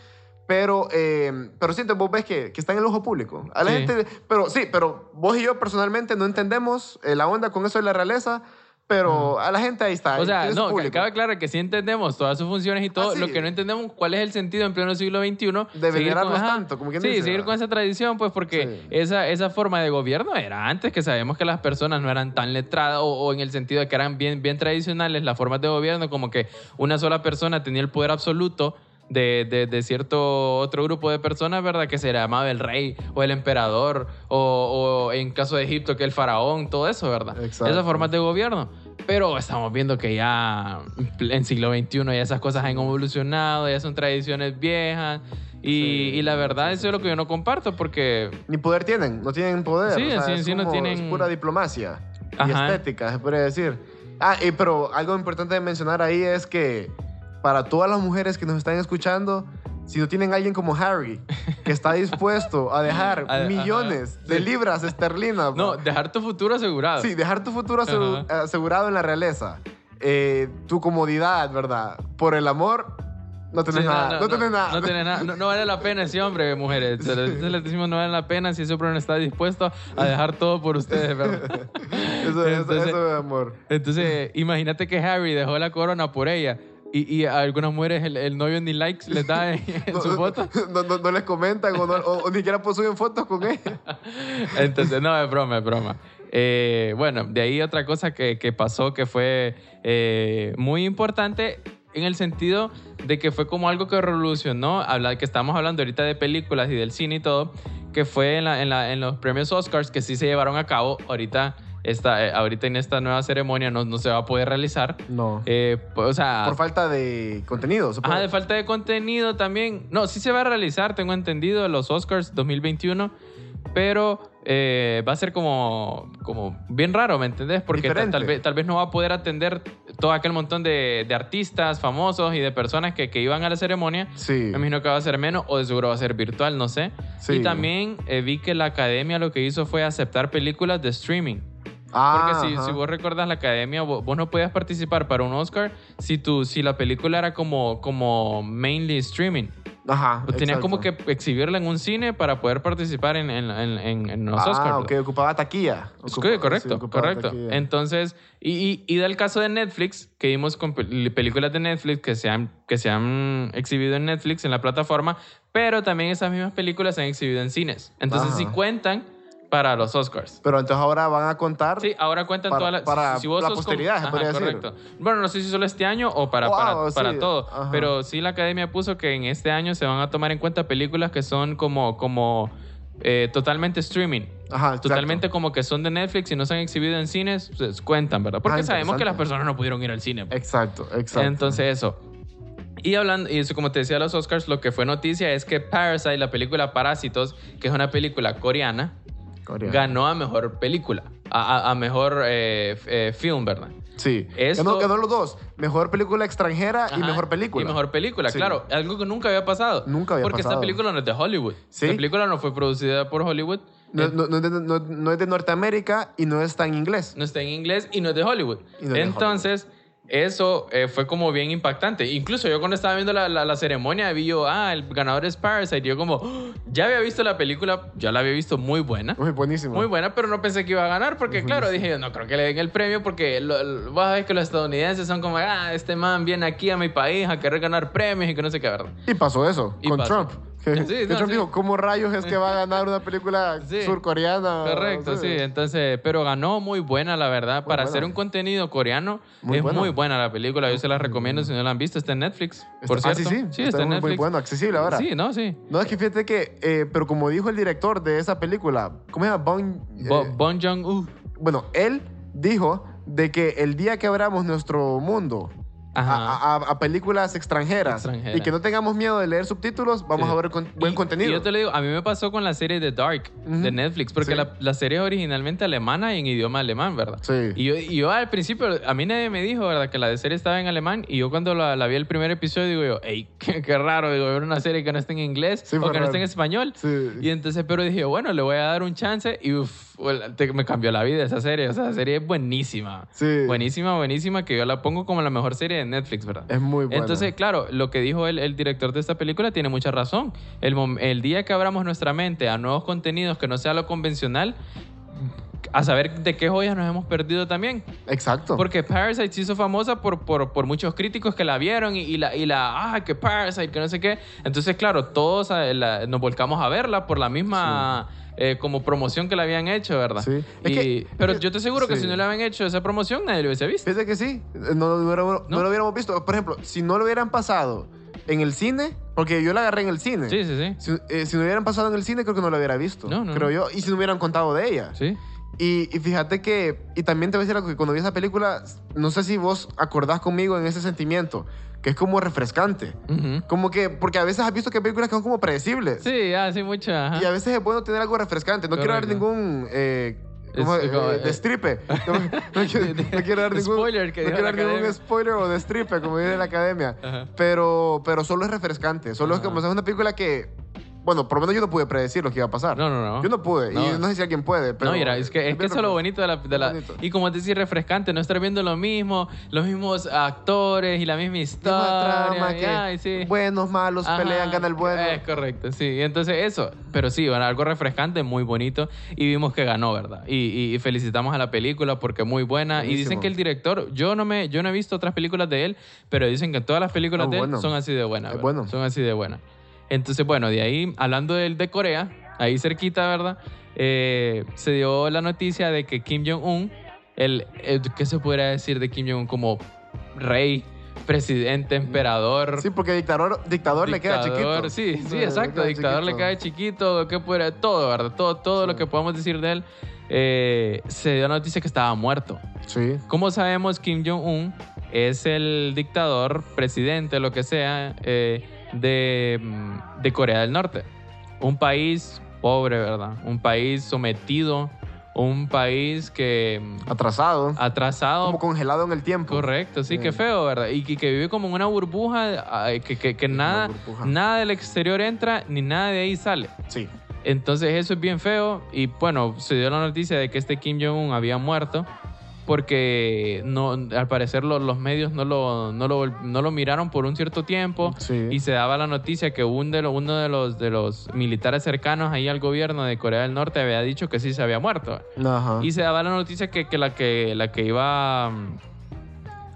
Pero, eh, pero sí, vos ves que, que está en el ojo público. A la Sí. gente, pero sí, pero vos y yo personalmente no entendemos eh, la onda con eso de la realeza, pero a la gente ahí está. O sea, no, cabe aclarar que sí entendemos todas sus funciones y todo. Ah, sí. Lo que no entendemos cuál es el sentido en pleno siglo XXI. De seguir venerarlos con- ajá, tanto, como quien Sí, dice, seguir ¿verdad? con esa tradición, pues porque Sí. esa, esa forma de gobierno era antes que sabemos que las personas no eran tan letradas o, o en el sentido de que eran bien, bien tradicionales las formas de gobierno, como que una sola persona tenía el poder absoluto. De, de- de cierto otro grupo de personas, ¿verdad? Que se llamaba el rey o el emperador o, o en caso de Egipto que el faraón, todo eso, ¿verdad? Exacto. Esas formas de gobierno. Pero estamos viendo que ya en siglo XXI ya esas cosas han evolucionado, ya son tradiciones viejas. Y, Sí, y la verdad, eso es lo que yo no comparto porque... Ni poder tienen, no tienen poder. Sí, o sea, sí, es sí, no como- tienen- Es pura diplomacia y Ajá. estética, se podría decir. Ah, y, pero algo importante de mencionar ahí es que para todas las mujeres que nos están escuchando, si no tienen alguien como Harry, que está dispuesto a dejar [laughs] A- ajá. millones de Sí. libras esterlinas, No, dejar tu futuro asegurado. sí, dejar tu futuro asegu- Ajá. asegurado en la realeza, eh, tu comodidad, ¿verdad? Por el amor, no tenés Sí, nada. No, tenés nada. No, tenés nada. No, no vale la pena ese hombre, mujeres. Entonces les decimos no vale la pena si ese hombre no está dispuesto a dejar todo por ustedes, ¿verdad? [laughs] Eso, eso, Entonces- eso es amor. Entonces, imagínate que Harry dejó la corona por ella y, y a algunas mujeres el, el novio ni likes les da en, en No, su no- foto. [laughs] No, no- les comentan o, o- o ni siquiera suben fotos con ella. [laughs] Entonces, no, es broma, es broma. Eh, bueno, de ahí otra cosa que, que pasó que fue eh, muy importante en el sentido de que fue como algo que revolucionó, habla, que estamos hablando ahorita de películas y del cine y todo, que fue en, la- en la- en los premios Oscars que sí se llevaron a cabo. Ahorita, esta, eh, ahorita en esta nueva ceremonia no, no se va a poder realizar. No. Eh, pues, o sea, Por falta de contenido. se Ajá, puede- de falta de contenido también. No, sí se va a realizar, tengo entendido, los Oscars 2021, pero eh, va a ser como, como bien raro, ¿me entendés? Porque ta- Diferente. tal, vez, tal vez no va a poder atender todo aquel montón de, de artistas famosos y de personas que, que iban a la ceremonia. Sí. Me imagino que va a ser menos o de seguro va a ser virtual, no sé. Sí. Y también eh, vi que la academia lo que hizo fue aceptar películas de streaming. Ah, Porque si, si vos recordás la academia, vos, vos no podías participar para un Oscar si, tu, si la película era como, como mainly streaming. Ajá. Pues tenías como que exhibirla en un cine para poder participar en, en, en, en- los Ah, Oscars. ok, ocupaba taquilla. Ocupa- correcto, sí, ocupaba correcto. taquilla. Entonces, y, y, y del caso de Netflix, que vimos con pel- películas de Netflix que se, han, que se han exhibido en Netflix, en la plataforma, pero también esas mismas películas se han exhibido en cines. Entonces, Ajá. sí cuentan para los Oscars. Pero entonces ahora van a contar. Sí, ahora cuentan Para- todas las... para si vos la posteridad, Ajá, decir. correcto. Bueno, no sé si solo este año o para, Wow, para, sí, para todo. ajá. Pero sí la academia puso que en este año se van a tomar en cuenta películas que son como, como eh, totalmente streaming. Ajá. Totalmente como que son de Netflix y no se han exhibido en cines, pues cuentan, ¿verdad? Porque sabemos que las personas no pudieron ir al cine. pues. Exacto, exacto. Entonces eso. Y hablando, y eso, como te decía, los Oscars, lo que fue noticia es que Parasite, la película Parásitos, que es una película coreana, Ganó a mejor película, a, a- a mejor eh, eh, film, ¿verdad? Sí. Esto- Ganó, ganó los dos. Mejor película extranjera y mejor película. Y mejor película, Sí. claro. Algo que nunca había pasado. Nunca había Porque pasado. esta película no es de Hollywood. Sí. Esta película no fue producida por Hollywood. No, no- no es de, no- no es de Norteamérica y no está en inglés. no está en inglés y no es de Hollywood. Y no es de Entonces, eso eh, fue como bien impactante. Incluso yo cuando estaba viendo la, la- la ceremonia vi yo, ah, el ganador es Parasite. Y yo como, "Oh, [gasps] ya había visto la película, ya la había visto muy buena. Muy buenísimo. Muy buena, pero no pensé que iba a ganar porque, claro, dije, yo, no creo que le den el premio porque lo, lo- vos sabés que los estadounidenses son como, ah, este man viene aquí a mi país a querer ganar premios y que no sé qué, ¿verdad? Y pasó eso Y con pasó. Trump. Que [laughs] no, sí. dijo, ¿cómo rayos es que va a ganar una película [laughs] Sí. surcoreana? Correcto, sí. Entonces, pero ganó muy buena, la verdad. Muy Para buena. hacer un contenido coreano, Muy es buena. muy buena la película. Yo se la recomiendo si no la han visto. Está en Netflix, por Está- ah, cierto. sí, sí. Sí, está, está en muy, muy Netflix. bueno, accesible ahora. Sí, no, sí. No, es que fíjate que, eh, pero como dijo el director de esa película, ¿cómo se llama? Bong, Bo- eh, Bong Joon-ho. bueno, él dijo de que el día que abramos nuestro mundo a, a- a películas extranjeras, Extranjeras. y que no tengamos miedo de leer subtítulos, vamos Sí. a ver con- buen Y- contenido. Y yo te lo digo, a mí me pasó con la serie de Dark de Netflix, porque Sí. la, la serie es originalmente alemana y en idioma alemán, ¿verdad? Sí. Y yo, y yo al principio, a mí nadie me dijo, ¿verdad? Que la de serie estaba en alemán y yo cuando la, la vi el primer episodio digo yo, ey, [laughs] qué, qué raro, digo, ver una serie que no está en inglés Sí, o que no está en español. Sí. Y entonces, pero dije, bueno, le voy a dar un chance y uf, te- me cambió la vida esa serie. O sea, la serie es buenísima. Sí. Buenísima, buenísima, que yo la pongo como la mejor serie de Netflix, ¿verdad? Es muy buena. Entonces, claro, lo que dijo el, el director de esta película tiene mucha razón. El, día que abramos nuestra mente a nuevos contenidos que no sea lo convencional, a saber de qué joyas nos hemos perdido también. Exacto. Porque Parasite se hizo famosa por, por, por muchos críticos que la vieron y, y la, y la, ah, que Parasite, que no sé qué. Entonces, claro, todos eh, la- nos volcamos a verla por la misma eh, como promoción que la habían hecho, ¿verdad? Sí. Y- que- pero que- yo te aseguro que sí. si no le habían hecho esa promoción, nadie lo hubiese visto. Fíjate que sí, no lo, hubiéramos, no ¿No? lo hubiéramos visto. Por ejemplo, si no lo hubieran pasado en el cine, porque yo la agarré en el cine. Sí, sí, sí. Si, eh, si no hubieran pasado en el cine, creo que no lo hubiera visto. No, no, creo no. yo. Y si no hubieran contado de ella. Sí. Y, y fíjate que, y también te voy a decir algo, que cuando vi esa película, no sé si vos acordás conmigo en ese sentimiento, que es como refrescante. Como que, porque a veces has visto que hay películas que son como predecibles. Sí, ah, sí, mucho. ajá. Y a veces es bueno tener algo refrescante. No quiero dar Correcto. ningún... Eh, ¿cómo? Es- Eh, como- destripe. [laughs] No, no quiero, no quiero dar De ningún, spoiler que no quiero dar ningún spoiler o destripe, como dice la academia. Ajá. Pero, pero solo es refrescante. Solo es como es una película que... Bueno, por lo menos yo no pude predecir lo que iba a pasar. No, no, no. Yo no pude. No. Y no sé si alguien puede, pero... no, mira, es que, es que eso es lo bonito de la... de la- bonito. y como te decía, refrescante, no estar viendo lo mismo, los mismos actores y la misma Misma historia. trama, y, que ay, sí. buenos, malos, Ajá, pelean, gana el bueno. Es correcto, sí. Y Entonces eso, pero sí, bueno, algo refrescante, muy bonito y vimos que ganó, ¿verdad? Y, y felicitamos a la película porque muy buena. Y dicen Buenísimo. que el director, yo no me, yo no he visto otras películas de él, pero dicen que todas las películas Ah, de él bueno. son así de buenas. Bueno. Son así de buenas. Entonces, bueno, de ahí, hablando del de Corea, ahí cerquita, ¿verdad? Eh, se dio la noticia de que Kim Jong-un, el, el- ¿qué se podría decir de Kim Jong-un? Como rey, presidente, emperador. Sí, porque dictador, dictador, le queda chiquito. Sí, sí, exacto. queda Dictador le cae chiquito, ¿qué puede? Todo, ¿verdad? Todo, todo lo que podemos decir de él. eh, se dio la noticia que estaba muerto. Sí. ¿Cómo sabemos Kim Jong-un es el dictador, presidente, lo que sea, eh, de, mm, de Corea del Norte? Un país pobre, ¿verdad? Un país sometido, un país que mm, Atrasado. atrasado como congelado en el tiempo. Correcto, sí, Sí. qué feo, ¿verdad? Y que, que vive como en una burbuja, que, que, que nada, nada del exterior entra ni nada de ahí sale. Sí. Entonces eso es bien feo y bueno, se dio la noticia de que este Kim Jong-un había muerto porque no, al parecer lo- los medios no lo, no, lo, no lo miraron por un cierto tiempo Sí. y se daba la noticia que un de lo- uno de los, de los militares cercanos ahí al gobierno de Corea del Norte había dicho que sí se había muerto. Ajá. Y se daba la noticia que, que la que la que iba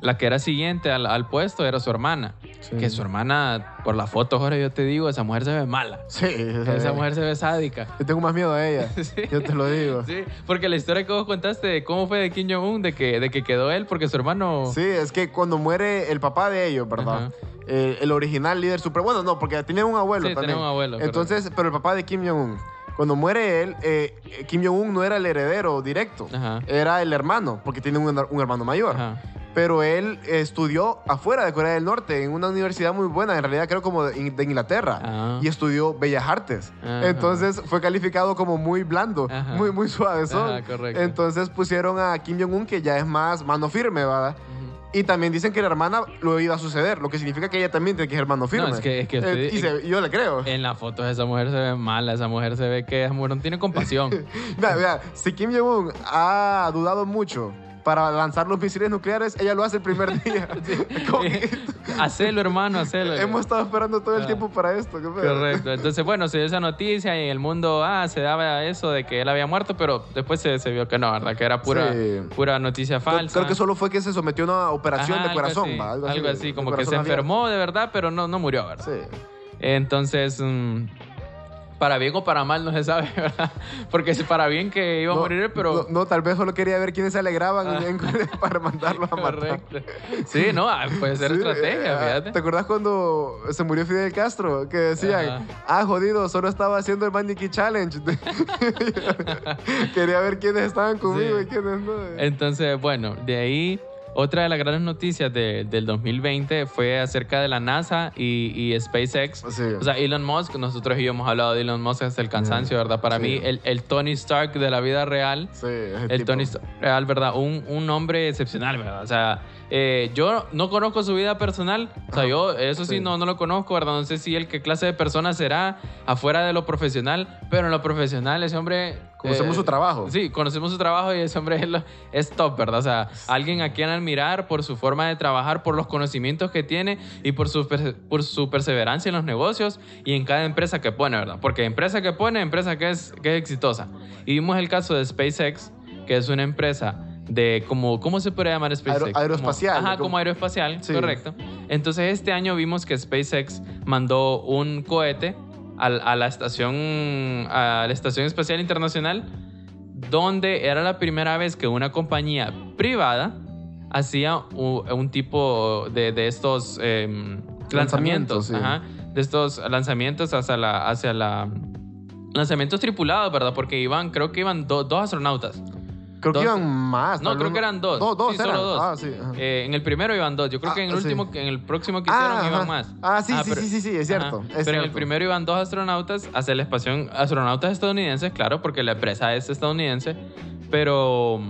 la que era siguiente al, al puesto era su hermana. Sí. Que su hermana, por la foto, ahora yo te digo, esa mujer se ve mala. Sí. Esa mujer se ve sádica. Yo tengo más miedo a ella. [laughs] Sí. Yo te lo digo. Sí, porque la historia que vos contaste de cómo fue de Kim Jong-un, de que, de que quedó él porque su hermano... Sí, es que cuando muere el papá de ellos, ¿verdad? Eh, el original líder supremo. Bueno, no, porque tenía un abuelo Sí, también. tenía un abuelo, Entonces, pero el papá de Kim Jong-un. Cuando muere él, eh, Kim Jong-un no era el heredero directo. Ajá. Era el hermano, porque tiene un, un hermano mayor. Ajá. Pero él estudió afuera de Corea del Norte, en una universidad muy buena, en realidad creo como de, de Inglaterra. Ah. Y estudió Bellas Artes. Ajá. Entonces fue calificado como muy blando, Ajá. muy, muy suave. Ajá. Entonces pusieron a Kim Jong-un, que ya es más mano firme, ¿verdad? Y también dicen que la hermana lo iba a suceder, lo que significa que ella también tiene que ser mano firme. es que- es que Eh, estoy- y se- yo le creo. En las fotos esa mujer se ve mala, esa mujer se ve que esa mujer no tiene compasión. [laughs] Vea, vea, si Kim Jong-un ha dudado mucho para lanzar los misiles nucleares, ella lo hace el primer [laughs] día. Que hacelo, hermano, hacelo. hemos estado esperando todo el Ah. tiempo para esto. Correcto. Entonces, bueno, se dio esa noticia y en el mundo ah, se daba eso de que él había muerto, pero después se, se vio que no, ¿verdad? Que era pura, Sí. pura noticia falsa. Creo que solo fue que se sometió a una operación Ajá, de algo corazón, así, ¿va? Algo así, como que se abierto. enfermó de verdad, pero no, no murió, ¿verdad? Sí. Entonces, mm, Para bien o para mal no se sabe, [laughs] ¿verdad? Porque si para bien que iba a morir, pero... No, no, tal vez solo quería ver quiénes se alegraban Ah. [laughs] para mandarlo a [laughs] matar. Correcto. Sí, no, ah, puede ser Sí, estrategia, eh, fíjate. ¿Te acuerdas cuando se murió Fidel Castro? Que decían, Ajá. ah, jodido, solo estaba haciendo el Maniquí Challenge. Quería ver quiénes estaban conmigo Sí. y quiénes no. Entonces, bueno, de ahí otra de las grandes noticias de- del 2020 fue acerca de la NASA y, y SpaceX. Sí. O sea, Elon Musk, nosotros y yo hemos hablado de Elon Musk hasta el cansancio, ¿verdad? Para Sí. mí, el, el Tony Stark de la vida real. Sí, El tipo. Tony Stark real, ¿verdad? Un, un hombre excepcional, ¿verdad? O sea, eh, yo no conozco su vida personal. O sea, yo eso sí, Sí. No, no lo conozco, ¿verdad? No sé si él qué clase de persona será afuera de lo profesional, pero en lo profesional ese hombre... Conocemos eh, su trabajo. Sí, conocemos su trabajo y ese hombre es, lo- es top, ¿verdad? O sea, alguien a quien admirar por su forma de trabajar, por los conocimientos que tiene y por su, por su perseverancia en los negocios y en cada empresa que pone, ¿verdad? Porque empresa que pone, empresa que es, que es exitosa. Y vimos el caso de SpaceX, que es una empresa de como, ¿cómo se puede llamar SpaceX? Aero- aeroespacial, Como- ajá, como- como aeroespacial, Sí. correcto. Entonces este año vimos que SpaceX mandó un cohete al- a, la estación a la estación espacial internacional donde era la primera vez que una compañía privada hacía u- un, tipo de, de estos em, lanzamientos, Lanzamientos, sí. ajá, de estos lanzamientos hacia la hacia la lanzamientos tripulados, ¿verdad? Porque iban, creo que iban do- dos astronautas. Creo dos- que iban más. No, creo que eran dos. Dos, dos Sí, solo eran. dos. Ah, sí. Eh, en el primero iban dos. Yo creo Ah, que en el sí. último, en el próximo que hicieron Ah, iban más. Ah, sí, sí, pero- sí, sí, sí, es cierto, es pero en el primero iban dos astronautas hacia la estación, astronautas estadounidenses, claro, porque la empresa es estadounidense, pero,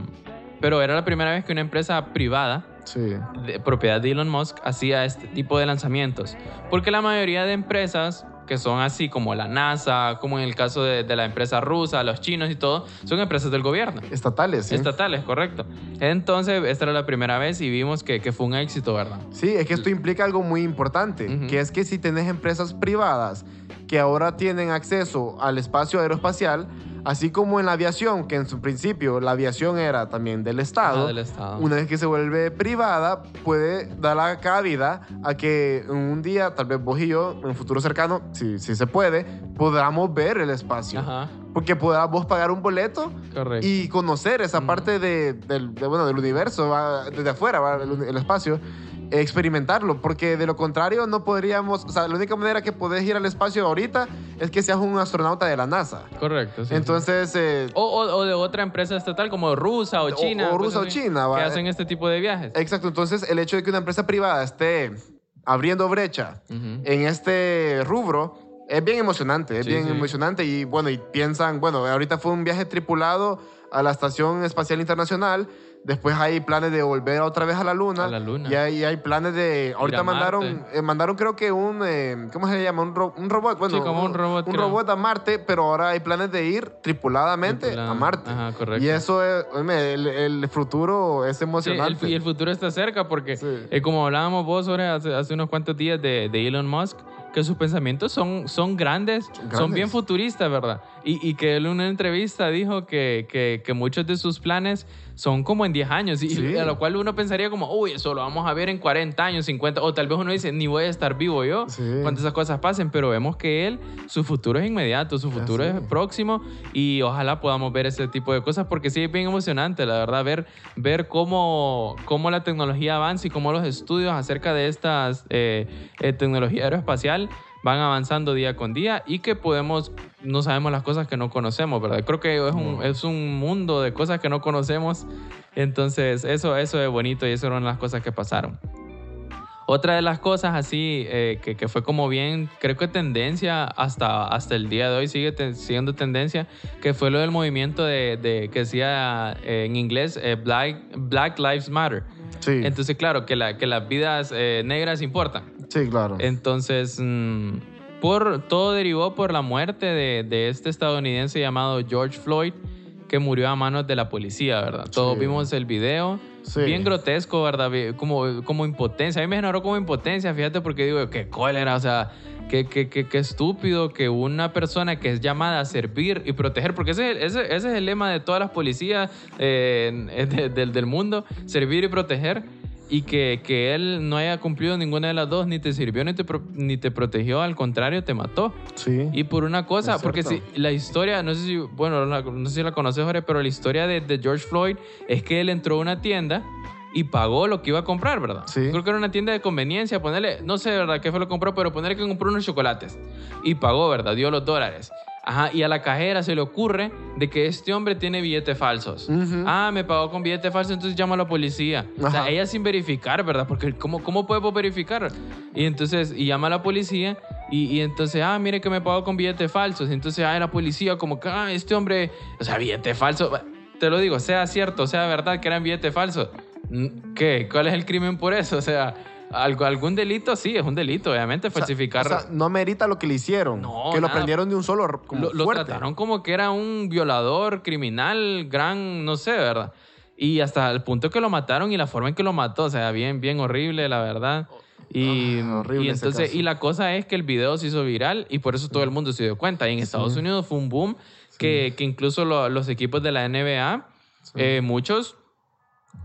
pero era la primera vez que una empresa privada Sí. de propiedad de Elon Musk hacía este tipo de lanzamientos. Porque la mayoría de empresas que son así como la NASA, como en el caso de, de la empresa rusa, los chinos y todo, son empresas del gobierno. Estatales, sí. Estatales, correcto. Entonces, esta era la primera vez y vimos que, que fue un éxito, ¿verdad? Sí, es que esto implica algo muy importante, que es que si tenés empresas privadas que ahora tienen acceso al espacio aeroespacial, así como en la aviación, que en su principio la aviación era también del Estado, del Estado. una vez que se vuelve privada, puede dar la cabida a que un día, tal vez vos y yo, en un futuro cercano, si, si se puede, podamos ver el espacio. Ajá, Porque podrás vos pagar un boleto correcto. y conocer esa Ujú. parte de, del, de, bueno, del universo, va, desde afuera, va, el, el espacio, experimentarlo, porque de lo contrario no podríamos, o sea, la única manera que podés ir al espacio ahorita es que seas un astronauta de la NASA. correcto. sí, sí. Entonces, eh, O, o- o de otra empresa estatal como rusa o O- China. o cosas rusa o China, Que va. hacen este tipo de viajes. exacto, entonces el hecho de que una empresa privada esté abriendo brecha Ujú. en este rubro es bien emocionante, es Sí, bien sí. emocionante y bueno, y piensan, bueno, ahorita fue un viaje tripulado a la Estación Espacial Internacional, después hay planes de volver otra vez a la Luna. A la Luna. Y hay, hay planes de, ahorita mandaron, eh, mandaron creo que un, eh, ¿cómo se le llama? Un, ro- un robot, bueno, Sí, como un robot, un creo. robot a Marte, pero ahora hay planes de ir tripuladamente a Marte. Ajá, correcto. Y eso, es, el, el futuro es Sí, el, emocionante. y el futuro está cerca porque, Sí. eh, como hablábamos vos sobre hace, hace unos cuantos días de, de Elon Musk, que sus pensamientos son, son grandes, son grandes. bien futuristas, ¿verdad? Y, y que él en una entrevista dijo que, que, que muchos de sus planes son como en 10 años, y Sí. a lo cual uno pensaría como, uy, eso lo vamos a ver en 40 años, 50, o tal vez uno dice, ni voy a estar vivo yo Sí. cuando esas cosas pasen, pero vemos que él, su futuro es inmediato, su futuro es próximo y ojalá podamos ver ese tipo de cosas porque sí es bien emocionante, la verdad, ver, ver cómo, cómo la tecnología avanza y cómo los estudios acerca de estas eh, eh, tecnología aeroespacial van avanzando día con día y que podemos, no sabemos las cosas que no conocemos, ¿verdad? Creo que es un, es un mundo de cosas que no conocemos, entonces eso, eso es bonito y eso eran las cosas que pasaron. Otra de las cosas así eh, que, que fue como bien, creo que tendencia hasta, hasta el día de hoy, sigue te- siendo tendencia, que fue lo del movimiento de, de- que decía eh, en inglés eh, Black, Black Lives Matter. sí, Entonces, claro, que, la, que las vidas eh, negras importan. Sí, claro. Entonces, mm, por, todo derivó por la muerte de, de este estadounidense llamado George Floyd, que murió a manos de la policía, ¿verdad? Todos vimos el video. Sí. Bien grotesco, ¿verdad? Como, como impotencia. A mí me generó como impotencia, fíjate, porque digo, qué cólera, o sea, qué, qué, qué, qué estúpido que una persona que es llamada a servir y proteger, porque ese, ese, ese es el lema de todas las policías eh, [laughs] de- del- del mundo, servir y proteger. Y que, que él no haya cumplido ninguna de las dos, ni te sirvió ni te, pro- ni te protegió, al contrario, te mató. Sí. Y por una cosa, porque si la historia, no sé si, bueno, la- no sé si la conoces, Jorge, pero la historia de, de George Floyd es que él entró a una tienda y pagó lo que iba a comprar, ¿verdad? Sí. Creo que era una tienda de conveniencia, ponerle, no sé, ¿verdad? ¿Qué fue lo que compró? Pero ponerle que compró unos chocolates. Y pagó, ¿verdad? Dio los dólares. Ajá, y a la cajera se le ocurre de que este hombre tiene billetes falsos. Ujú. Ah, me pagó con billete falso, entonces llama a la policía. O sea, Ajá. ella sin verificar, ¿verdad? Porque ¿cómo, cómo podemos verificar? Y entonces, y llama a la policía y, y entonces, ah, mire que me pagó con billetes falsos. Entonces, ah, la policía como que, ah, este hombre, o sea, billete falso. Te lo digo, sea cierto, sea verdad que eran billetes falsos. Mm, ¿Qué? ¿Cuál es el crimen por eso? O sea, algo, algún delito, sí, es un delito, obviamente, falsificar. o sea, no merita lo que le hicieron. No, que lo prendieron de un solo como lo, lo fuerte. trataron como que era un violador, criminal, gran, no sé, ¿verdad? Y hasta el punto que lo mataron y la forma en que lo mató, o sea, bien, bien horrible, la verdad. Y, Ah, horrible y ese entonces, y la cosa es que el video se hizo viral y por eso todo el mundo se dio cuenta. Y en Estados Unidos fue un boom que, que incluso lo- los equipos de la NBA, eh, muchos,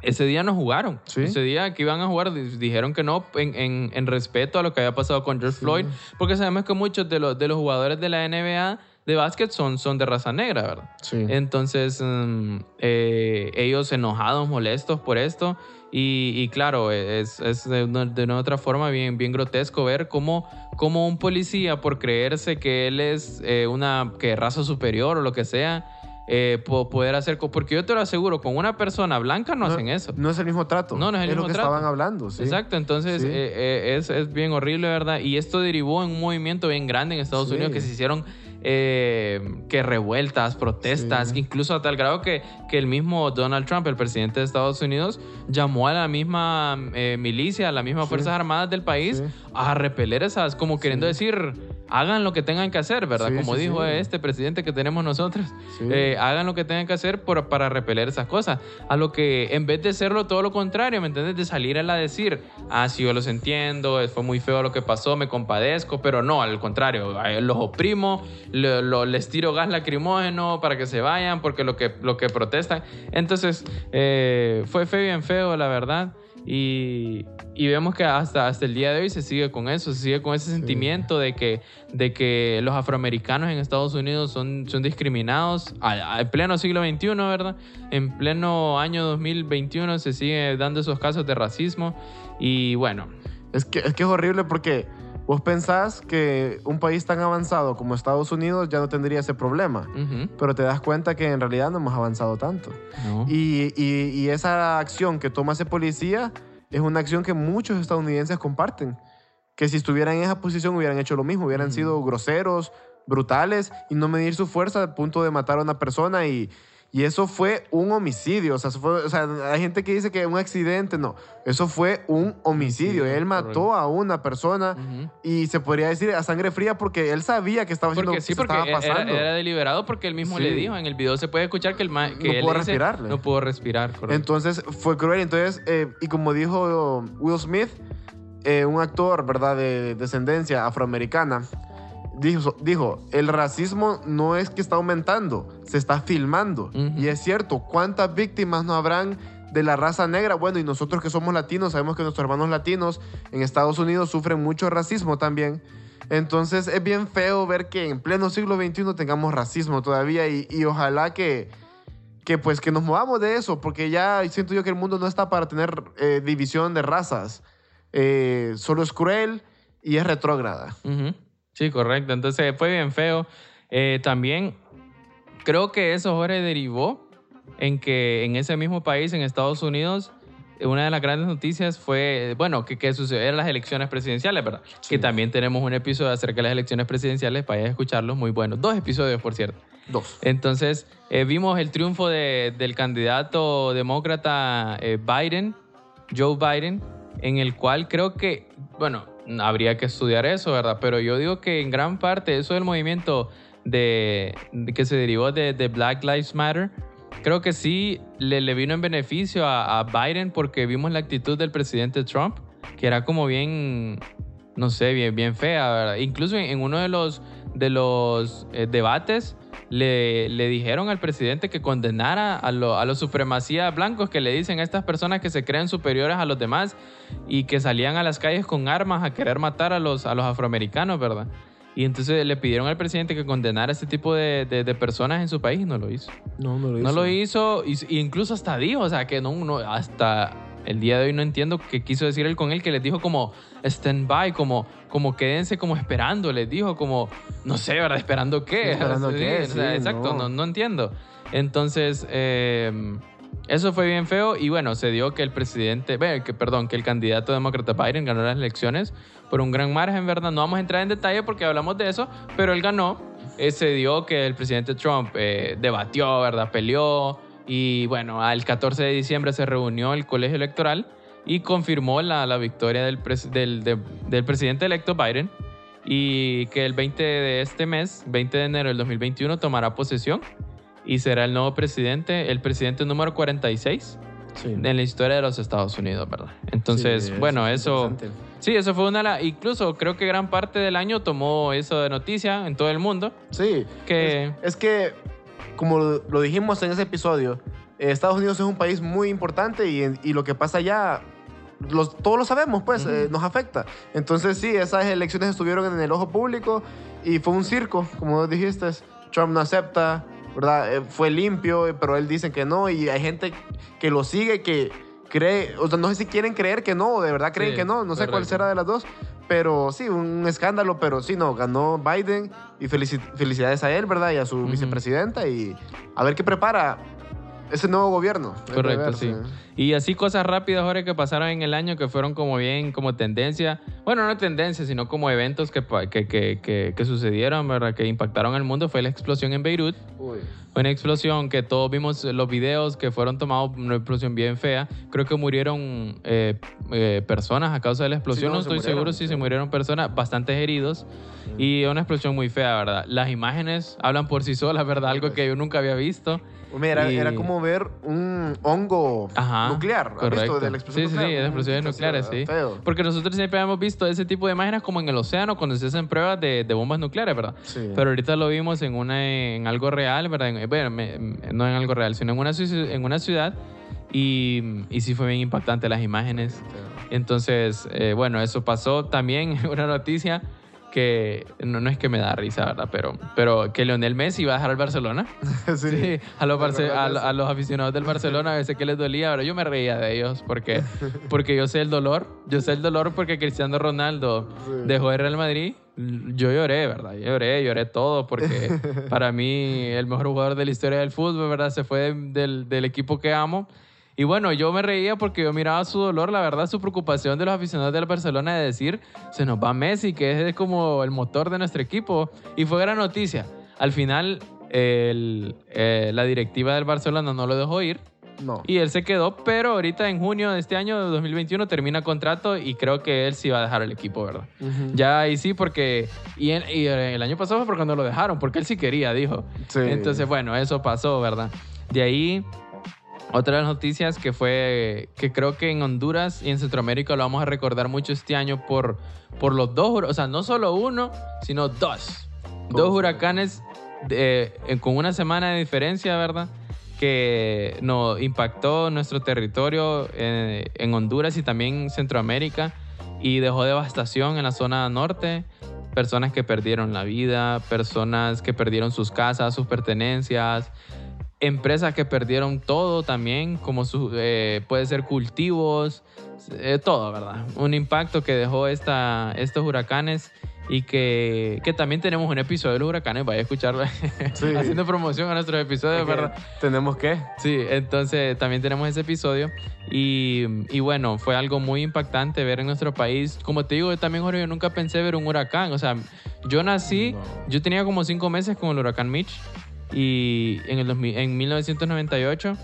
ese día no jugaron. Sí. Ese día que iban a jugar di- dijeron que no en, en- en respeto a lo que había pasado con George Floyd, porque sabemos que muchos de los, de los jugadores de la NBA de básquet son, son de raza negra, ¿verdad? Sí. Entonces, mm, eh, ellos enojados, molestos por esto. Y, y claro, es, es de, una, de una otra forma bien, bien grotesco ver cómo, cómo un policía, por creerse que él es eh, una que raza superior o lo que sea, eh, po- poder hacer... Porque yo te lo aseguro, con una persona blanca no, hacen eso. No es el mismo trato. No, no es el lo mismo que trato. estaban hablando. Sí. Exacto, entonces Sí. eh, eh, es, es bien horrible, ¿verdad? Y esto derivó en un movimiento bien grande en Estados Sí. Unidos que se hicieron eh, que revueltas, protestas, incluso a tal grado que, que el mismo Donald Trump, el presidente de Estados Unidos, llamó a la misma milicia, a las mismas. Fuerzas Armadas del país. A repeler esas, como queriendo decir, hagan lo que tengan que hacer, ¿verdad? Sí, como sí, dijo sí. este presidente que tenemos nosotros. Sí. Eh, hagan lo que tengan que hacer por- para repeler esas cosas. A lo que en vez de serlo todo lo contrario, ¿me entiendes? De salir a la decir, ah, sí, yo los entiendo, fue muy feo lo que pasó, me compadezco, pero no, al contrario, los oprimo, lo- lo- les tiro gas lacrimógeno para que se vayan porque lo que, lo que protestan. Entonces, eh, fue feo bien feo, la verdad. Y, y vemos que hasta, hasta el día de hoy se sigue con eso, se sigue con ese sentimiento de que, de que los afroamericanos en Estados Unidos son, son discriminados. A- a- en pleno siglo XXI, ¿verdad? En pleno año 2021 se sigue dando esos casos de racismo. Y bueno, Es que, es que es horrible porque vos pensás que un país tan avanzado como Estados Unidos ya no tendría ese problema. Pero te das cuenta que en realidad no hemos avanzado tanto. no. Y, y- y esa acción que toma ese policía es una acción que muchos estadounidenses comparten. Que si estuvieran en esa posición hubieran hecho lo mismo, hubieran Mm. sido groseros, brutales y no medir su fuerza al punto de matar a una persona y, y eso fue un homicidio. O sea, fue- o sea, hay gente que dice que un accidente, no. Eso fue un homicidio. Homicidio, Él mató a una persona Ujú. y se podría decir a sangre fría porque él sabía que estaba haciendo Porque sí, se porque estaba era, pasando. era deliberado porque él mismo Sí. le dijo en el video se puede escuchar que el que No él pudo respirarle. no pudo respirar, correcto. Entonces fue cruel. Entonces, eh, y como dijo Will Smith, eh, un actor, ¿verdad?, de descendencia afroamericana, dijo, dijo, el racismo no es que está aumentando, se está filmando. Y es cierto, ¿cuántas víctimas no habrán de la raza negra? Bueno, y nosotros que somos latinos, sabemos que nuestros hermanos latinos en Estados Unidos sufren mucho racismo también. Entonces es bien feo ver que en pleno siglo XXI tengamos racismo todavía y, y ojalá que, que pues que nos movamos de eso, porque ya siento yo que el mundo no está para tener eh, división de razas. Eh, solo es cruel y es retrógrada. Ujú. Sí, correcto. Entonces fue bien feo. Eh, también creo que eso, Jorge, derivó en que en ese mismo país, en Estados Unidos, eh, una de las grandes noticias fue, bueno, que, que sucedieron las elecciones presidenciales, ¿verdad? Que también tenemos un episodio acerca de las elecciones presidenciales, vayan a escucharlos, muy buenos. Dos episodios, por cierto. Dos. Entonces, eh, vimos el triunfo de- del candidato demócrata eh, Biden, Joe Biden, en el cual creo que, bueno, habría que estudiar eso, ¿verdad? Pero yo digo que en gran parte eso del movimiento de, que se derivó de, Black Lives Matter, creo que sí le, vino en beneficio a, Biden porque vimos la actitud del presidente Trump, que era como bien, no sé, bien, bien fea, ¿verdad? Incluso en, en uno de los, de los eh, debates le, le dijeron al presidente que condenara a, lo- a los supremacías blancos que le dicen a estas personas que se creen superiores a los demás y que salían a las calles con armas a querer matar a los, a los afroamericanos, ¿verdad? Y entonces le pidieron al presidente que condenara a este tipo de, de- de personas en su país y no lo hizo. No, no lo No lo hizo, incluso hasta dijo, o sea, que no, no- hasta el día de hoy no entiendo qué quiso decir él con él, que les dijo como stand by, como, como quédense como esperando, les dijo como, no sé, ¿verdad? ¿Esperando qué? ¿Esperando Sí, qué? o sea, Sí, exacto, no. no. no entiendo. Entonces, eh, eso fue bien feo y bueno, se dio que el presidente, bueno, que, perdón, que el candidato demócrata Biden ganó las elecciones por un gran margen, ¿verdad? No vamos a entrar en detalle porque hablamos de eso, pero él ganó. Eh, se dio que el presidente Trump eh, debatió, ¿verdad? Peleó y bueno, al 14 de diciembre se reunió el colegio electoral y confirmó la, la victoria del, pres- del, de- del presidente electo Biden y que el 20 de este mes, 20 de enero del 2021, tomará posesión y será el nuevo presidente, el presidente número 46 Sí. en la historia de los Estados Unidos, ¿verdad? Entonces, Sí, bueno, es eso... Sí, eso fue una... la- Incluso creo que gran parte del año tomó eso de noticia en todo el mundo. Sí. Que... Es, es que, como lo, dijimos en ese episodio, eh, Estados Unidos es un país muy importante y, y lo que pasa allá, los, todos lo sabemos, pues, Ujú. eh, nos afecta. Entonces, sí, esas elecciones estuvieron en el ojo público y fue un circo, como dijiste. Trump no acepta, ¿verdad? Eh, fue limpio, pero él dice que no y hay gente que lo sigue que cree, o sea, no sé si quieren creer que no, o de verdad creen Sí, que no, no sé cuál será de las dos. Pero sí, un escándalo, pero sí, no, ganó Biden y felici- felicidades a él, ¿verdad? Y a su vicepresidenta y a ver qué prepara ese nuevo gobierno. Correcto, sí. Y así cosas rápidas, Jorge, que pasaron en el año que fueron como bien, como tendencia. Bueno, no tendencia, sino como eventos que, que, que, que, que sucedieron, ¿verdad? Que impactaron al mundo. Fue la explosión en Beirut. Uy. Una explosión que todos vimos los videos que fueron tomados, una explosión bien fea. Creo que murieron eh, eh, personas a causa de la explosión. Sí, no, no, estoy murieron, seguro si sí. se murieron personas, bastantes heridos. Y una explosión muy fea, ¿verdad? Las imágenes hablan por sí solas, ¿verdad? Algo que yo nunca había visto. Pues Mira, Y- era como ver un hongo Ajá, nuclear. ¿has correcto. visto? De la explosión Sí, sí, nuclear. sí, de las explosiones Mm, nucleares, sí. Feo. Porque nosotros siempre hemos visto ese tipo de imágenes como en el océano cuando se hacen pruebas de, de bombas nucleares, ¿verdad? Sí. Pero ahorita lo vimos en, una, en algo real, ¿verdad? En- bueno, me- no en algo real, sino en una, en una ciudad. Y, y sí fue bien impactante las imágenes. Entonces, eh, bueno, eso pasó también. [laughs] Una noticia que no, no es que me da risa, ¿verdad? Pero, pero que Leonel Messi va a dejar al Barcelona. [laughs] [laughs] sí. A los aficionados del Barcelona a veces que les dolía, pero yo me reía de ellos porque, porque yo sé el dolor. Yo sé el dolor porque Cristiano Ronaldo Sí. dejó el Real Madrid. Yo lloré, ¿verdad? Yo lloré, lloré [laughs] todo porque para mí el mejor jugador de la historia del fútbol, ¿verdad? Se fue de- del, del equipo que amo. Y bueno, yo me reía porque yo miraba su dolor, la verdad, su preocupación de los aficionados del Barcelona de decir, se nos va Messi, que es como el motor de nuestro equipo. Y fue gran noticia. Al final, el- eh, la directiva del Barcelona no lo dejó ir No. y él se quedó, pero ahorita en junio de este año, de 2021, termina contrato y creo que él sí va a dejar el equipo, ¿verdad? Ujú. Ya ahí sí, porque... Y, en- y el año pasado fue porque cuando lo dejaron, porque él sí quería, dijo. Sí. Entonces, bueno, eso pasó, ¿verdad? De ahí, otra de las noticias que fue que creo que en Honduras y en Centroamérica lo vamos a recordar mucho este año por, por los dos, o sea, no solo uno, sino dos. ¿Cómo Dos huracanes de- eh, con una semana de diferencia, ¿verdad? Que nos impactó nuestro territorio eh, en Honduras y también en Centroamérica y dejó devastación en la zona norte personas que perdieron la vida, personas que perdieron sus casas, sus pertenencias, empresas que perdieron todo también, como su, eh, puede ser cultivos, eh, todo, ¿verdad? Un impacto que dejó esta, estos huracanes y que, que también tenemos un episodio de los huracanes, vaya a escucharlo, [laughs] Sí. haciendo promoción a nuestros episodios, Es que ¿verdad? Tenemos que. Sí, entonces también tenemos ese episodio y, y bueno, fue algo muy impactante ver en nuestro país. Como te digo, yo también, Jorge, yo nunca pensé ver un huracán. O sea, yo nací, No. yo tenía como cinco meses con el huracán Mitch y en, el 2000 en 1998,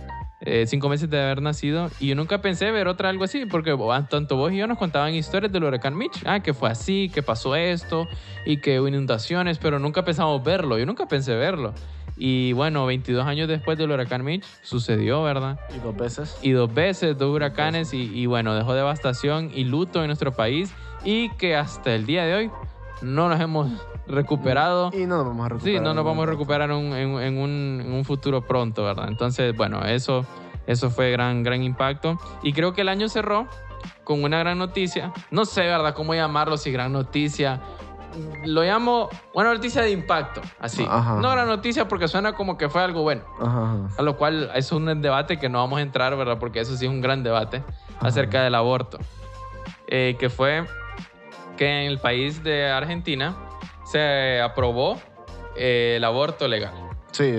eh, cinco meses de haber nacido, y yo nunca pensé ver otra algo así, porque ah, tanto vos y yo nos contaban historias del huracán Mitch. Ah, que fue así, que pasó esto y que hubo inundaciones, pero nunca pensamos verlo. Yo nunca pensé verlo. Y bueno, 22 años después del huracán Mitch, sucedió, ¿verdad? Y dos veces. Y dos veces, dos huracanes, y, y bueno, dejó devastación y luto en nuestro país, y que hasta el día de hoy no nos hemos recuperado. Y no nos vamos a recuperar. Sí, no nos vamos a recuperar en, un- en- en un, en un futuro pronto, ¿verdad? Entonces, bueno, eso, eso fue gran, gran impacto. Y creo que el año cerró con una gran noticia. No sé, ¿verdad? ¿Cómo llamarlo? Si gran noticia. Lo llamo una noticia de impacto, así. Ajá. No gran noticia porque suena como que fue algo bueno. Ajá, ajá. A lo cual es un debate que no vamos a entrar, ¿verdad? Porque eso sí es un gran debate acerca del aborto. Eh, que fue que en el país de Argentina se aprobó eh, el aborto legal. Sí,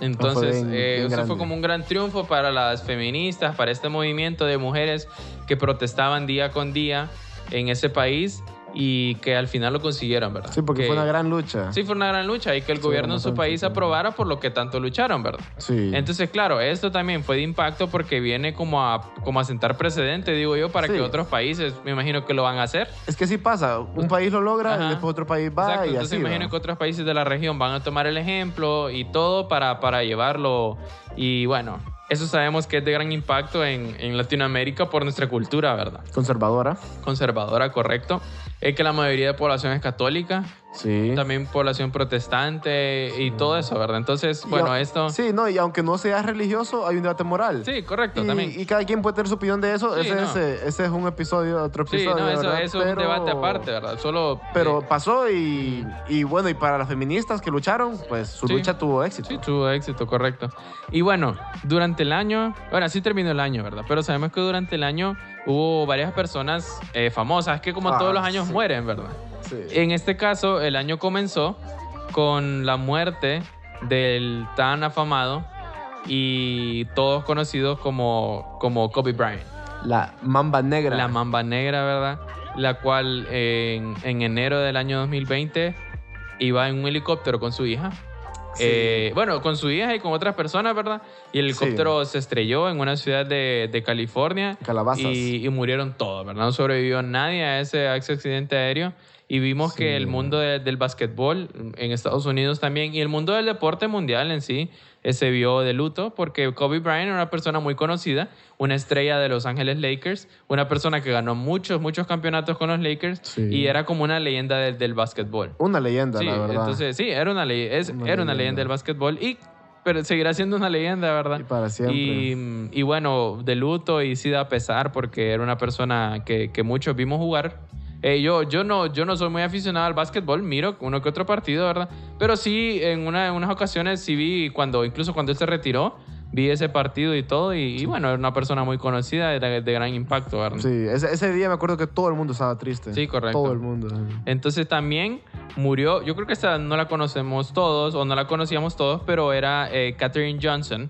Entonces, bien- eh, bien eso fue como un gran triunfo para las feministas, para este movimiento de mujeres que protestaban día con día en ese país y que al final lo consiguieron, ¿verdad? sí, porque Que- fue una gran lucha. Sí, fue una gran lucha y que el Sí, gobierno en su país aprobara por lo que tanto lucharon, ¿verdad? Sí. Entonces, claro, esto también fue de impacto porque viene como a, como a sentar precedente, digo yo, para Sí. que otros países, me imagino que lo van a hacer. es que sí pasa. Un país lo logra Ajá. y después otro país va Exacto, y entonces así. imagino ¿va? que otros países de la región van a tomar el ejemplo y todo para, para llevarlo. Y bueno, eso sabemos que es de gran impacto en, en Latinoamérica por nuestra cultura, ¿verdad? Conservadora. Conservadora, correcto. Es que la mayoría de población es católica, Sí. también población protestante y todo eso, ¿verdad? Entonces, Y bueno, esto... Sí, no, y aunque no seas religioso, hay un debate moral. Sí, correcto, y, también. y cada quien puede tener su opinión de eso. Sí, ese, no. ese, ese es un episodio, otro Sí, episodio. no, eso, es un debate aparte, ¿verdad? Solo... Pero eh, pasó y, y bueno, y para las feministas que lucharon, pues su Sí. lucha tuvo éxito. Sí, tuvo éxito, correcto. Y bueno, durante el año, bueno, así terminó el año, ¿verdad? Pero sabemos que durante el año hubo varias personas eh, famosas que como Ah, todos los años sí. mueren, ¿verdad? Sí. En este caso, el año comenzó con la muerte del tan afamado y todos conocidos como, como Kobe Bryant. La mamba negra. La mamba negra, ¿verdad? La cual en, en enero del año 2020 iba en un helicóptero con su hija. Sí. Eh, bueno, con su hija y con otras personas, ¿verdad? Y el Sí. helicóptero se estrelló en una ciudad de, de California. Calabazas. Y, y murieron todos, ¿verdad? No sobrevivió nadie a ese, a ese accidente aéreo. Y vimos Sí. que el mundo de- del básquetbol en Estados Unidos también y el mundo del deporte mundial en sí eh, se vio de luto porque Kobe Bryant era una persona muy conocida, una estrella de Los Ángeles Lakers, una persona que ganó muchos, muchos campeonatos con los Lakers Sí. y era como una leyenda del, del básquetbol. Una leyenda, Sí, la verdad. entonces sí, era una, ley, es, Una era una leyenda. leyenda del básquetbol y pero seguirá siendo una leyenda, ¿verdad? Y para siempre. Y, y bueno, de luto y sí da pesar porque era una persona que, que muchos vimos jugar. Eh, yo, yo, no, yo no soy muy aficionado al básquetbol, miro uno que otro partido, ¿verdad? Pero sí, en, una, en unas ocasiones sí vi, cuando, incluso cuando él se retiró, vi ese partido y todo. Y, y bueno, era una persona muy conocida, de, de gran impacto, ¿verdad? Sí, ese, ese día me acuerdo que todo el mundo estaba triste. Sí, correcto. Todo el mundo. Entonces también murió, yo creo que esta no la conocemos todos o no la conocíamos todos, pero era eh, Katherine Johnson,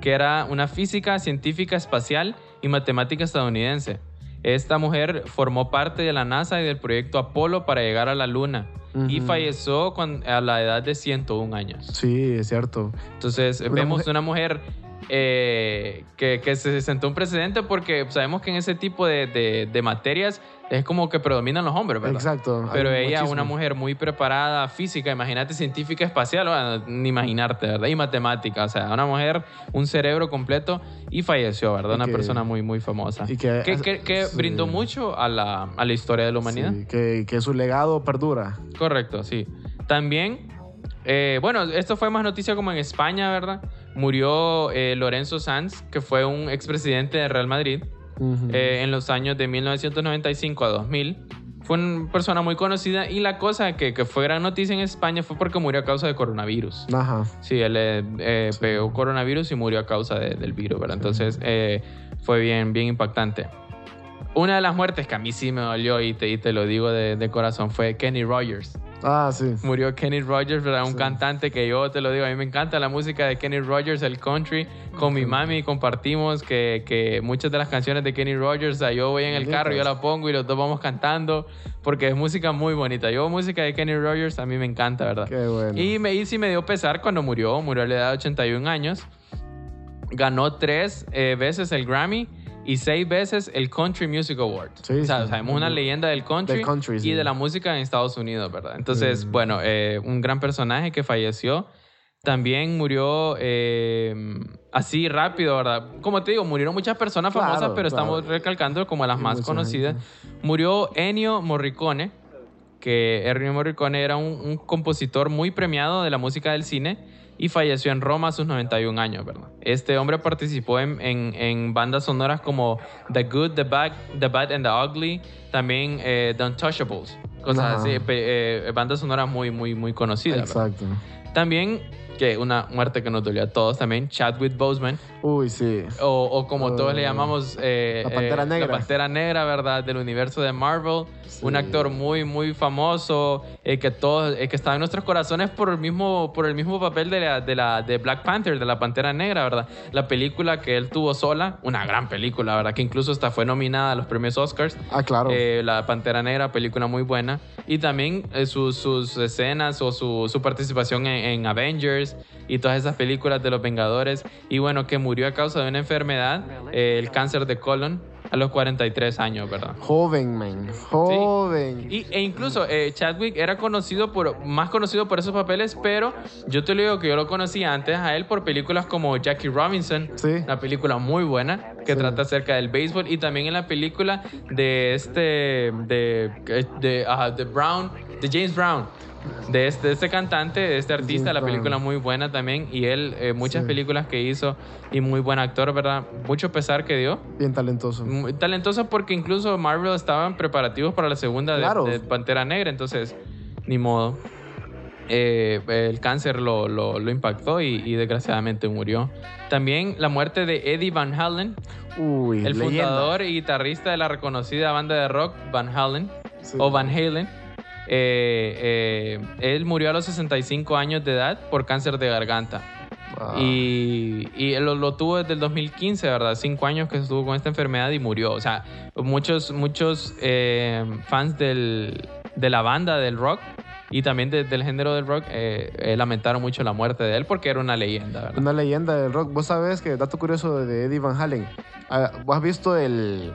que era una física, científica espacial y matemática estadounidense. Esta mujer formó parte de la NASA y del proyecto Apolo para llegar a la Luna y falleció a la edad de 101 años. Sí, es cierto. Entonces Una vemos mujer- una mujer eh, que, que se sentó un precedente porque sabemos que en ese tipo de, de- de materias es como que predominan los hombres, ¿verdad? Exacto. Pero ella, machismo. una mujer muy preparada, física, imagínate, científica espacial, bueno, ni imaginarte, ¿verdad? Y matemática, o sea, una mujer, un cerebro completo y falleció, ¿verdad? Y Una que- persona muy, muy famosa. y que- que, que- que sí. brindó mucho a la, a la historia de la humanidad. Sí, que, que su legado perdura. Correcto, sí. También, eh, bueno, esto fue más noticia como en España, ¿verdad? Murió eh, Lorenzo Sanz, que fue un expresidente de Real Madrid eh, en los años de 1995 a 2000. Fue una persona muy conocida y la cosa que, que fue gran noticia en España fue porque murió a causa de coronavirus. Ajá. Sí, él eh, Sí. pegó coronavirus y murió a causa de- del virus, ¿verdad? Entonces fue bien, bien impactante. Una de las muertes que a mí sí me dolió y te, y te lo digo de, de corazón fue Kenny Rogers. Ah, sí. Murió Kenny Rogers, ¿verdad? Un Sí. cantante que yo te lo digo, a mí me encanta la música de Kenny Rogers, el country. Con mi mami compartimos que, que muchas de las canciones de Kenny Rogers, o sea, yo voy en el carro, yo la pongo y los dos vamos cantando porque es música muy bonita. Yo música de Kenny Rogers a mí me encanta, ¿verdad? Qué bueno. Y, me, y sí me dio pesar cuando murió, murió a la edad de 81 años. Ganó tres eh, veces el Grammy y seis veces el Country Music Award. Sí, o sea, sí. sabemos una leyenda del country, Del country, y sí. de la música en Estados Unidos, ¿verdad? Entonces, Mm. bueno, eh, un gran personaje que falleció. También murió eh, así rápido, ¿verdad? Como te digo, murieron muchas personas Claro, famosas, pero estamos claro. recalcando como las más conocidas. gente. Murió Ennio Morricone, que Ennio Morricone era un, un compositor muy premiado de la música del cine y falleció en Roma a sus 91 años, ¿verdad? Este hombre participó en, en- en bandas sonoras como The Good, The Bad, The Bad and the Ugly, también eh, The Untouchables, cosas Ajá. así, eh, bandas sonoras muy, muy, muy conocidas. ¿verdad? Exacto. También, que una muerte que nos dolió a todos también, Chadwick Boseman, Uy, sí. o, o como todos le llamamos eh, La Pantera eh, Negra. la Pantera Negra, ¿verdad? Del universo de Marvel. Sí. Un actor muy, muy famoso, eh, que, todos, eh, que está en nuestros corazones por el mismo, por el mismo papel de, la, de, la, de Black Panther, de la Pantera Negra, ¿verdad? La película que él tuvo sola, una gran película, ¿verdad? Que incluso hasta fue nominada a los premios Oscars. Ah, claro. Eh, la Pantera Negra, película muy buena. Y también eh, sus, sus escenas o su, su participación en, en Avengers y todas esas películas de los Vengadores. Y bueno, que murió a causa de una enfermedad, eh, el cáncer de colon, a los 43 años, ¿verdad? Joven, man. Joven. Y, e incluso eh, Chadwick era conocido por, más conocido por esos papeles, pero yo te lo digo que yo lo conocía antes a él por películas como Jackie Robinson, Sí. una película muy buena que Sí. trata acerca del béisbol y también en la película de este, de, de, ajá, de Brown, de James Brown. De este, de este cantante, de este artista, la película muy buena también. Y él, eh, muchas Sí. películas que hizo y muy buen actor, ¿verdad? Mucho pesar que dio. Bien talentoso. Muy talentoso porque incluso Marvel estaban preparativos para la segunda de- Pantera Negra, entonces ni modo. Eh, el cáncer lo, lo- lo impactó y, y desgraciadamente murió. También la muerte de Eddie Van Halen, Uy, el leyenda. fundador y guitarrista de la reconocida banda de rock Van Halen Sí. o Van Halen. Eh, eh, él murió a los 65 años de edad por cáncer de garganta. Ah. Y, y lo, lo tuvo desde el 2015, ¿verdad? Cinco años que estuvo con esta enfermedad y murió. O sea, muchos, muchos eh, fans del, de la banda del rock y también de- del género del rock eh, eh, lamentaron mucho la muerte de él porque era una leyenda, ¿verdad? Una leyenda del rock. Vos sabés que, dato curioso de Eddie Van Halen, ah, vos has visto el,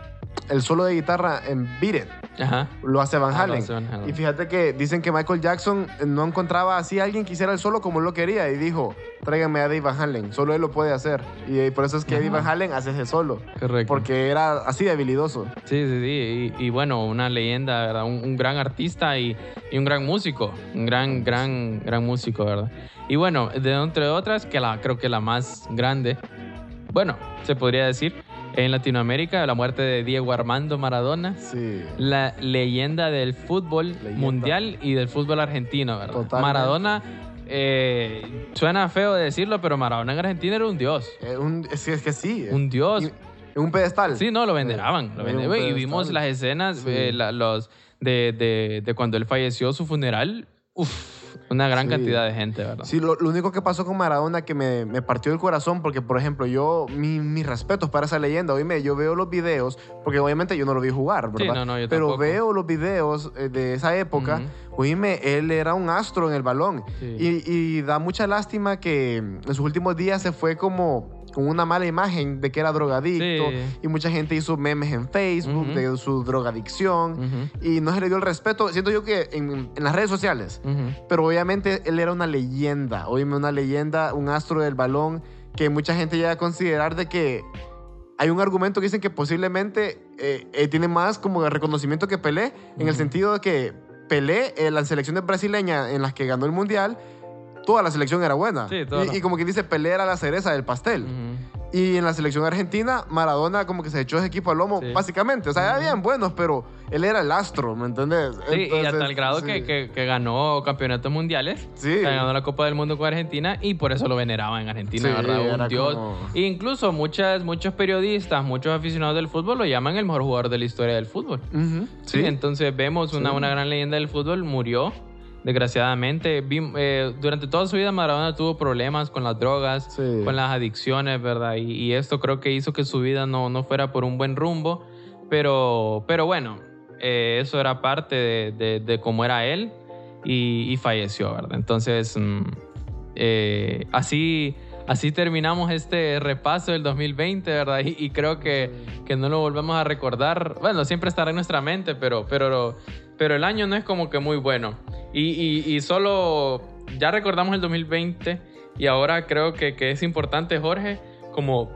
el solo de guitarra en Beat It. Ajá. Lo hace Van Ah, hace Van Halen. Y fíjate que dicen que Michael Jackson no encontraba así a alguien que hiciera el solo como él lo quería y dijo, tráiganme a Eddie Van Halen, solo él lo puede hacer. Y, eh, por eso es que Ajá. Van Halen hace ese solo, Correcto. porque era así de habilidoso. Sí, sí, sí. Y, y bueno, una leyenda, ¿verdad? Un, un gran artista y, y un gran músico. Un gran, gran, gran músico, ¿verdad? Y bueno, de entre otras, que la, creo que la más grande, bueno, se podría decir, en Latinoamérica, la muerte de Diego Armando Maradona. Sí. La leyenda del fútbol Leyenda. mundial y del fútbol argentino, ¿verdad? Totalmente. Maradona, eh, suena feo decirlo, pero Maradona en Argentina era un dios. Eh, un- es, que- es que sí. Un dios. Y- en un pedestal. Sí, no, lo veneraban. Lo y vimos las escenas Sí. eh, la- los, de, de- de cuando él falleció, su funeral. Uf, una gran Sí. cantidad de gente, ¿verdad? Sí, lo, lo único que pasó con Maradona que me, me partió el corazón, porque, por ejemplo, yo, mi- mis respetos para esa leyenda, oíme, yo veo los videos, porque obviamente yo no lo vi jugar, Sí, ¿verdad? no, no, yo Pero tampoco. veo los videos eh, de esa época, oíme, él era un astro en el balón. Sí. Y, y da mucha lástima que en sus últimos días se fue como con una mala imagen de que era drogadicto, Sí. y mucha gente hizo memes en Facebook de su drogadicción, y no se le dio el respeto, siento yo que en, en las redes sociales. Pero obviamente él era una leyenda, oíme, una leyenda, un astro del balón, que mucha gente llega a considerar de que hay un argumento que dicen que posiblemente eh, eh, tiene más como reconocimiento que Pelé, en el sentido de que Pelé, en las selecciones brasileñas en las que ganó el Mundial, toda la selección era buena. Sí, toda y, la- y como que dice, Pelé era la cereza del pastel. Y en la selección argentina, Maradona como que se echó ese equipo al lomo, Sí. básicamente. O sea, eran bien buenos, pero él era el astro, ¿me entendés? Sí, y hasta el grado sí. que, que- que ganó campeonatos mundiales. Sí. ganó la Copa del Mundo con Argentina y por eso lo veneraban en Argentina, Sí, ¿verdad? Un dios. como- E incluso muchas, muchos periodistas, muchos aficionados del fútbol lo llaman el mejor jugador de la historia del fútbol. Sí, entonces vemos una, una gran leyenda del fútbol, murió desgraciadamente. Eh, durante toda su vida Maradona tuvo problemas con las drogas, Sí. con las adicciones, ¿verdad? Y, y esto creo que hizo que su vida no, no fuera por un buen rumbo, pero, pero bueno, eh, eso era parte de, de- de cómo era él y, y falleció, ¿verdad? Entonces, mm, eh, así... Así terminamos este repaso del 2020, ¿verdad? Y, y creo que, que no lo volvemos a recordar. Bueno, siempre estará en nuestra mente, pero, pero, pero el año no es como que muy bueno. Y, solo ya recordamos el 2020 y ahora creo que, que es importante, Jorge, como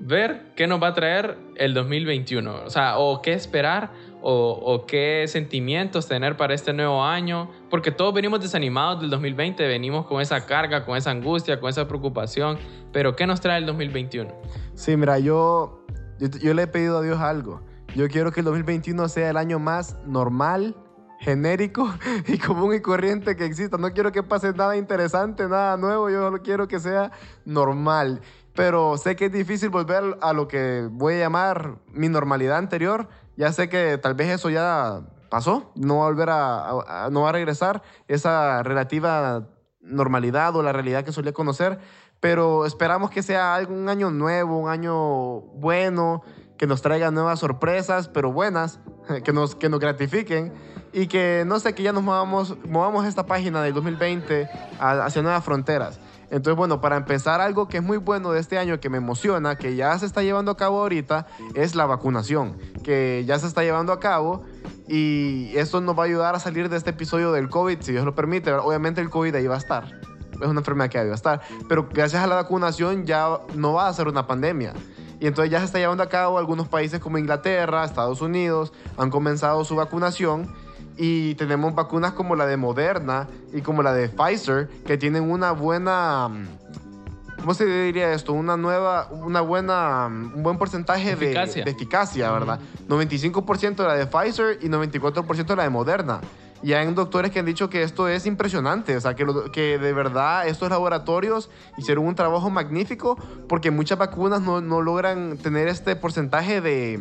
ver qué nos va a traer el 2021. O sea, o qué esperar o, qué sentimientos tener para este nuevo año, porque todos venimos desanimados del 2020, venimos con esa carga, con esa angustia, con esa preocupación, pero ¿qué nos trae el 2021? Sí, mira, yo, yo, le he pedido a Dios algo. Yo quiero que el 2021 sea el año más normal, genérico [laughs] y común y corriente que exista. No quiero que pase nada interesante, nada nuevo, yo solo quiero que sea normal. Pero sé que es difícil volver a lo que voy a llamar mi normalidad anterior. Ya sé que tal vez eso ya pasó, no va a volver a, no va a regresar esa relativa normalidad o la realidad que solía conocer, pero esperamos que sea un año nuevo, un año bueno, que nos traiga nuevas sorpresas, pero buenas, [laughs] que nos, que nos gratifiquen y que no sé, que ya nos movamos, movamos esta página del 2020 hacia nuevas fronteras. Entonces, bueno, para empezar, algo que es muy bueno de este año, que me emociona, que ya se está llevando a cabo ahorita, es la vacunación, que ya se está llevando a cabo y esto nos va a ayudar a salir de este episodio del COVID, si Dios lo permite. Obviamente el COVID ahí va a estar, es una enfermedad que ahí va a estar, pero gracias a la vacunación ya no va a ser una pandemia. Y entonces ya se está llevando a cabo algunos países como Inglaterra, Estados Unidos, han comenzado su vacunación y tenemos vacunas como la de Moderna y como la de Pfizer que tienen una buena ¿cómo se diría esto? Una nueva, una buena, un buen porcentaje de, eficacia, ¿verdad? 95% de la de Pfizer y 94% de la de Moderna. Y hay doctores que han dicho que esto es impresionante, o sea, que, que de verdad estos laboratorios hicieron un trabajo magnífico porque muchas vacunas no, no logran tener este porcentaje de,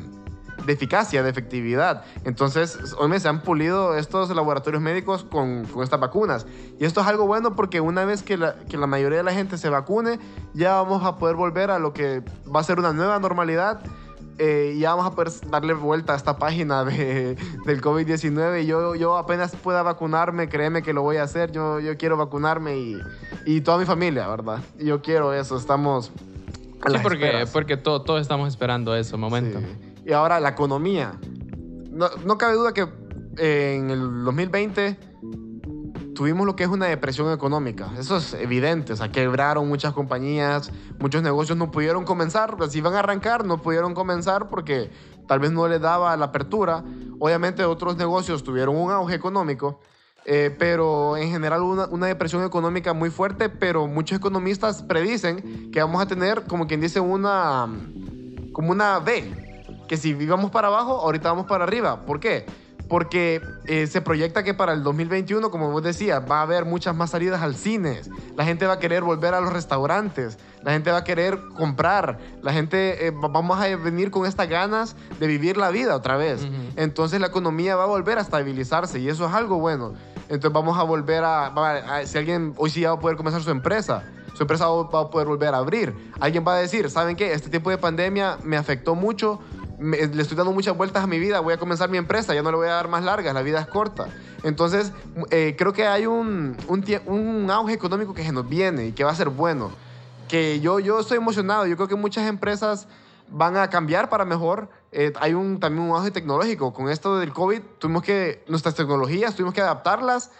de eficacia, de efectividad. Entonces, hoy se han pulido estos laboratorios médicos con, con, estas vacunas. Y esto es algo bueno porque una vez que la, que la mayoría de la gente se vacune, ya vamos a poder volver a lo que va a ser una nueva normalidad. Eh, y ya vamos a poder darle vuelta a esta página de, del COVID-19. Yo, yo apenas pueda vacunarme, créeme que lo voy a hacer. Yo, yo quiero vacunarme y, y toda mi familia, ¿verdad? Yo quiero eso, estamos... sí, porque, porque todos estamos esperando eso, momento. Y ahora la economía. No, cabe duda que eh, en el 2020 tuvimos lo que es una depresión económica. Eso es evidente. O sea, quebraron muchas compañías, muchos negocios no pudieron comenzar. Si iban a arrancar, no pudieron comenzar porque tal vez no les daba la apertura. Obviamente otros negocios tuvieron un auge económico. Eh, pero en general una, una, depresión económica muy fuerte, pero muchos economistas predicen que vamos a tener, como quien dice, una, como una V, que si vivamos para abajo, ahorita vamos para arriba. ¿Por qué? Porque eh, se proyecta que para el 2021, como vos decías, va a haber muchas más salidas al cine. La gente va a querer volver a los restaurantes. La gente va a querer comprar. La gente, eh, vamos a venir con estas ganas de vivir la vida otra vez. Entonces la economía va a volver a estabilizarse y eso es algo bueno. Entonces vamos a volver a, a si alguien hoy sí va a poder comenzar su empresa su empresa va a poder volver a abrir. Alguien va a decir, ¿saben qué? Este tiempo de pandemia me afectó mucho, le estoy dando muchas vueltas a mi vida, voy a comenzar mi empresa, ya no le voy a dar más largas, la vida es corta. Entonces, eh, creo que hay un, un, auge económico que se nos viene y que va a ser bueno. Que yo, yo estoy emocionado, yo creo que muchas empresas van a cambiar para mejor. Eh, hay un, también un auge tecnológico. Con esto del COVID, tuvimos que, nuestras tecnologías, tuvimos que adaptarlas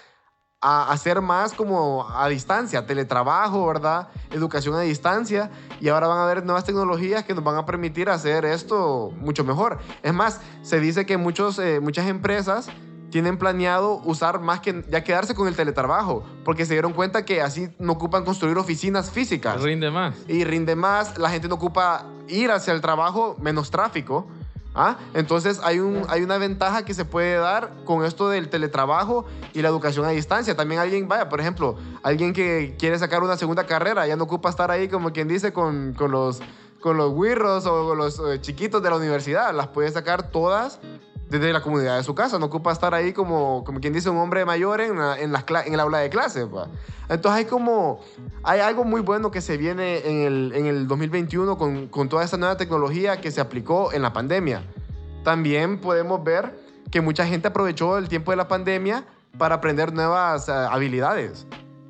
a hacer más como a distancia, teletrabajo, ¿verdad? Educación a distancia. Y ahora van a haber nuevas tecnologías que nos van a permitir hacer esto mucho mejor. Es más, se dice que muchos, eh, muchas empresas tienen planeado usar más que ya quedarse con el teletrabajo, porque se dieron cuenta que así no ocupan construir oficinas físicas. Rinde más. Y rinde más, la gente no ocupa ir hacia el trabajo, menos tráfico. ¿Ah? Entonces hay, un, hay una ventaja que se puede dar con esto del teletrabajo y la educación a distancia. También alguien, vaya, por ejemplo, alguien que quiere sacar una segunda carrera, ya no ocupa estar ahí como quien dice con, con los con los wirros o los eh, chiquitos de la universidad, las puede sacar todas desde la comunidad de su casa, no ocupa estar ahí como, como quien dice un hombre mayor en, en, las, en el aula de clase. Pues. Entonces hay como, hay algo muy bueno que se viene en el, en el 2021 con, con toda esta nueva tecnología que se aplicó en la pandemia. También podemos ver que mucha gente aprovechó el tiempo de la pandemia para aprender nuevas eh, habilidades.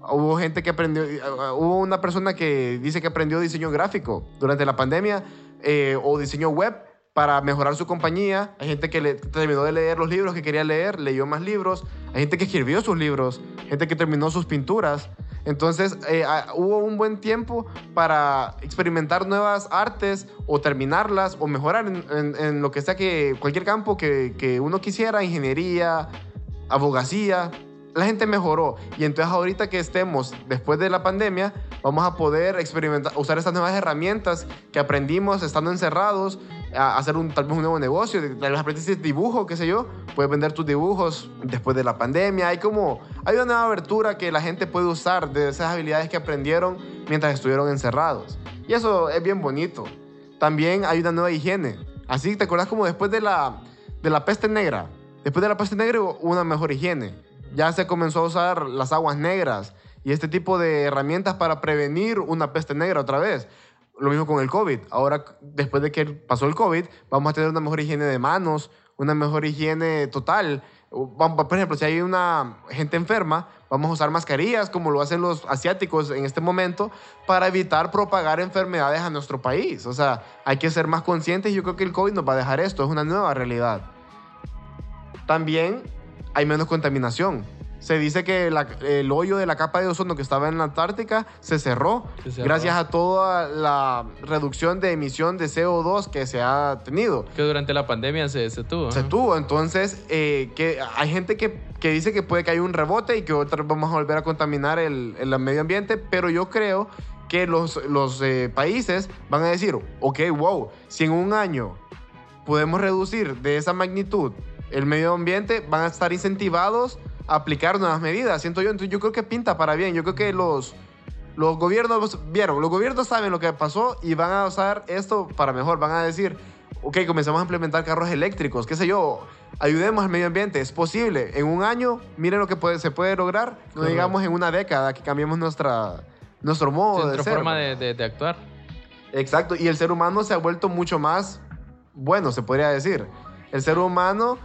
Hubo gente que aprendió, eh, hubo una persona que dice que aprendió diseño gráfico durante la pandemia eh, o diseño web para mejorar su compañía. Hay gente que terminó de leer los libros que quería leer, leyó más libros. Hay gente que escribió sus libros, gente que terminó sus pinturas. Entonces eh, ah, hubo un buen tiempo para experimentar nuevas artes o terminarlas o mejorar en, en- lo que sea que cualquier campo que, que uno quisiera, ingeniería, abogacía. La gente mejoró y entonces ahorita que estemos después de la pandemia vamos a poder experimentar, usar estas nuevas herramientas que aprendimos estando encerrados, a hacer un, tal vez un nuevo negocio, tal vez aprendiste dibujo, qué sé yo, puedes vender tus dibujos después de la pandemia. Hay como, hay una nueva abertura que la gente puede usar de esas habilidades que aprendieron mientras estuvieron encerrados. Y eso es bien bonito. También hay una nueva higiene. Así, ¿te acuerdas como después de la, de la peste negra? Después de la peste negra hubo una mejor higiene. Ya se comenzó a usar las aguas negras y este tipo de herramientas para prevenir una peste negra otra vez. Lo mismo con el COVID. Ahora, después de que pasó el COVID, vamos a tener una mejor higiene de manos, una mejor higiene total. Por ejemplo, si hay una gente enferma, vamos a usar mascarillas como lo hacen los asiáticos en este momento para evitar propagar enfermedades a nuestro país. O sea, hay que ser más conscientes y yo creo que el COVID nos va a dejar esto. Es una nueva realidad. También hay menos contaminación. Se dice que la- el hoyo de la capa de ozono que estaba en la Antártica se cerró, Se cerró. gracias a toda la reducción de emisión de CO2 que se ha tenido. Que durante la pandemia se, se tuvo. Se tuvo, entonces eh, que hay gente que, que dice que puede que haya un rebote y que otra vez vamos a volver a contaminar el, el medio ambiente, pero yo creo que los, los eh, países van a decir, ok, wow, si en un año podemos reducir de esa magnitud el medio ambiente, van a estar incentivados aplicar nuevas medidas, siento yo. Entonces yo creo que pinta para bien, yo creo que los... Los gobiernos vieron, los gobiernos saben lo que pasó y van a usar esto para mejor. Van a decir, ok, comenzamos a implementar carros eléctricos, qué sé yo, ayudemos al medio ambiente, es posible. En un año, miren lo que puede- se puede lograr, no Correcto. digamos en una década que cambiemos nuestra, nuestro modo de ser. forma ¿verdad? de, de- de actuar. Exacto, y el ser humano se ha vuelto mucho más bueno, se podría decir. El ser humano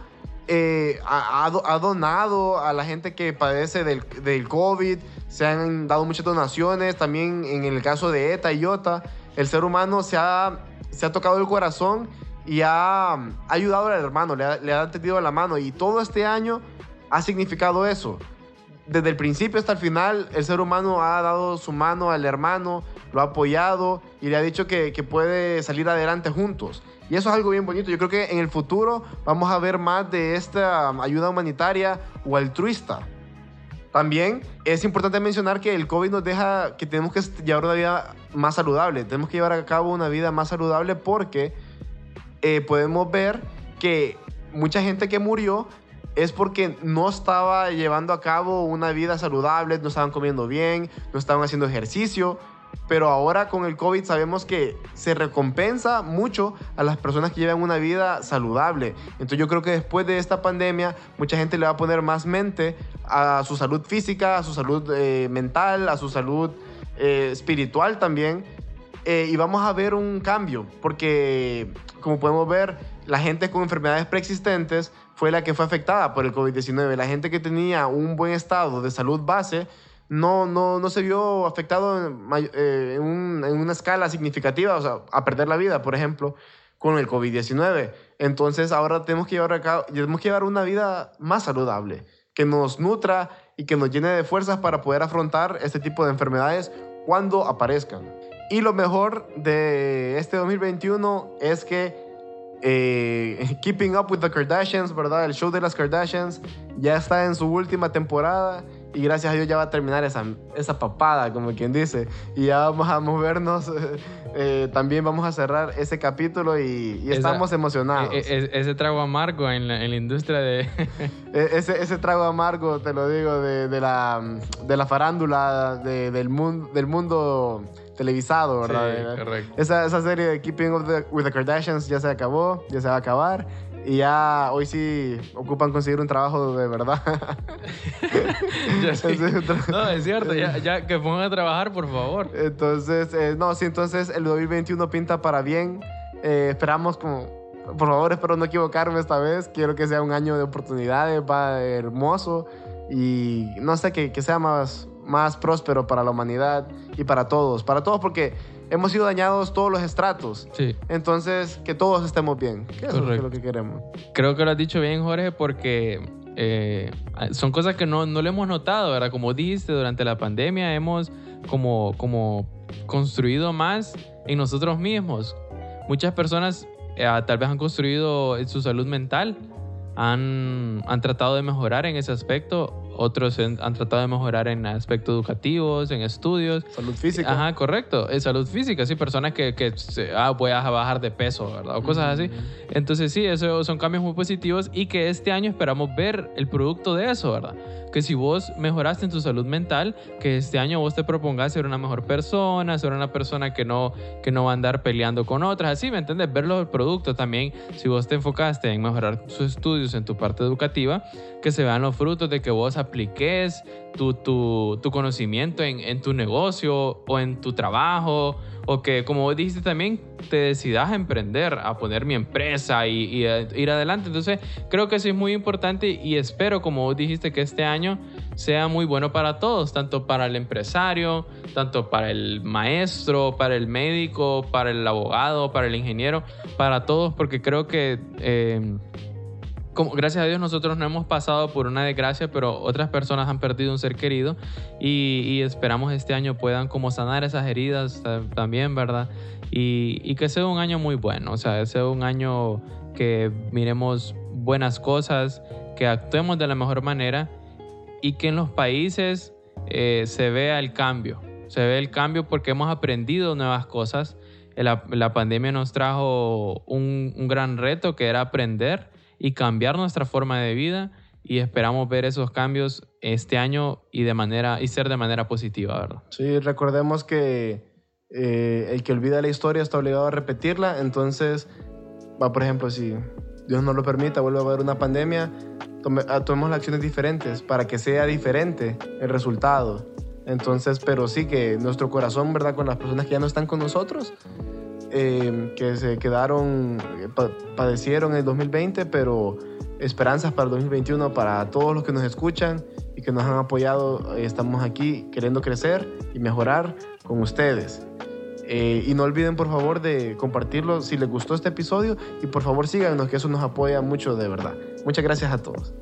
eh, ha, ha do- ha donado a la gente que padece del, del COVID, se han dado muchas donaciones, también en el caso de ETA y IOTA, el ser humano se ha, se ha tocado el corazón y ha, ha ayudado al hermano, le ha, le ha tendido la mano y todo este año ha significado eso desde el principio hasta el final, el ser humano ha dado su mano al hermano, lo ha apoyado y le ha dicho que, que puede salir adelante juntos. Y eso es algo bien bonito. Yo creo que en el futuro vamos a ver más de esta ayuda humanitaria o altruista. También es importante mencionar que el COVID nos deja que tenemos que llevar una vida más saludable. Tenemos que llevar a cabo una vida más saludable porque eh, podemos ver que mucha gente que murió es porque no estaba llevando a cabo una vida saludable, no estaban comiendo bien, no estaban haciendo ejercicio. Pero ahora con el COVID sabemos que se recompensa mucho a las personas que llevan una vida saludable. Entonces yo creo que después de esta pandemia mucha gente le va a poner más mente a su salud física, a su salud eh, mental, a su salud eh, espiritual también. Eh, y vamos a ver un cambio, porque como podemos ver, la gente con enfermedades preexistentes fue la que fue afectada por el COVID-19. La gente que tenía un buen estado de salud base no, no, no se vio afectado eh, en un- en una escala significativa, o sea, a perder la vida, por ejemplo, con el COVID-19. Entonces ahora tenemos que, llevar a tenemos que llevar una vida más saludable, que nos nutra y que nos llene de fuerzas para poder afrontar este tipo de enfermedades cuando aparezcan. Y lo mejor de este 2021 es que eh, Keeping Up with the Kardashians, ¿verdad? El show de las Kardashians ya está en su última temporada y gracias a Dios ya va a terminar esa, esa papada, como quien dice. Y ya vamos a movernos, [laughs] eh, también vamos a cerrar ese capítulo y, y Esa- estamos emocionados. E- e- ese trago amargo en la, en la industria de... [laughs] E- ese, ese trago amargo, te lo digo, de, de la, de la farándula, de- del, mundo, del mundo televisado, ¿verdad? Sí, correcto. Esa, esa serie de Keeping Up the- with the Kardashians ya se acabó, ya se va a acabar. Y ya hoy sí ocupan conseguir un trabajo de verdad. [laughs] Sí. No, es cierto, ya, ya que pongan a trabajar, por favor. Entonces, eh, no, sí, entonces el 2021 pinta para bien. Eh, esperamos como, por favor, espero no equivocarme esta vez. Quiero que sea un año de oportunidades, va hermoso y no sé, que, que sea más, más próspero para la humanidad y para todos. Para todos porque hemos sido dañados todos los estratos. Sí. Entonces, que todos estemos bien. Que eso es lo que queremos. Creo que lo has dicho bien, Jorge, porque eh, son cosas que no, no le hemos notado, ¿verdad? Como dijiste, durante la pandemia hemos como, como construido más en nosotros mismos. Muchas personas eh, tal vez han construido su salud mental, han, han tratado de mejorar en ese aspecto otros han tratado de mejorar en aspectos educativos, en estudios. Salud física. Ajá, correcto. Es salud física, sí, personas que, que ah, voy a bajar de peso, ¿verdad? O cosas así. Entonces, sí, esos son cambios muy positivos y que este año esperamos ver el producto de eso, ¿verdad? Que si vos mejoraste en tu salud mental, que este año vos te propongas ser una mejor persona, ser una persona que no, que no va a andar peleando con otras, así, ¿me entiendes? Ver los productos también, si vos te enfocaste en mejorar tus estudios en tu parte educativa, que se vean los frutos de que vos apliques tu, tu, tu conocimiento en, tu negocio o en tu trabajo, o que, como dijiste también, te decidas a emprender, a poner mi empresa y, ir adelante. Entonces, creo que eso es muy importante y espero, como dijiste, que este año sea muy bueno para todos, tanto para el empresario, tanto para el maestro, para el médico, para el abogado, para el ingeniero, para todos, porque creo que... Eh, como, gracias a Dios nosotros no hemos pasado por una desgracia, pero otras personas han perdido un ser querido y, esperamos este año puedan como sanar esas heridas también, ¿verdad? Y, que sea un año muy bueno, o sea, sea un año que miremos buenas cosas, que actuemos de la mejor manera y que en los países eh, se vea el cambio, se ve el cambio porque hemos aprendido nuevas cosas. La, la pandemia nos trajo un, un gran reto que era aprender y cambiar nuestra forma de vida y esperamos ver esos cambios este año y de manera y ser de manera positiva, ¿verdad? Sí, recordemos que eh, el que olvida la historia está obligado a repetirla, entonces, va, por ejemplo, si Dios no lo permita, vuelve a haber una pandemia, ah, tomemos acciones diferentes para que sea diferente el resultado. Entonces, pero sí que nuestro corazón, ¿verdad? Con las personas que ya no están con nosotros, Em, que se quedaron, eh, padecieron en el 2020, pero esperanzas para el 2021 para todos los que nos escuchan y que nos han apoyado. Eh, estamos aquí queriendo crecer y mejorar con ustedes. Eh, y no olviden por favor de compartirlo si les gustó este episodio y por favor síganos que eso nos apoya mucho de verdad. Muchas gracias a todos.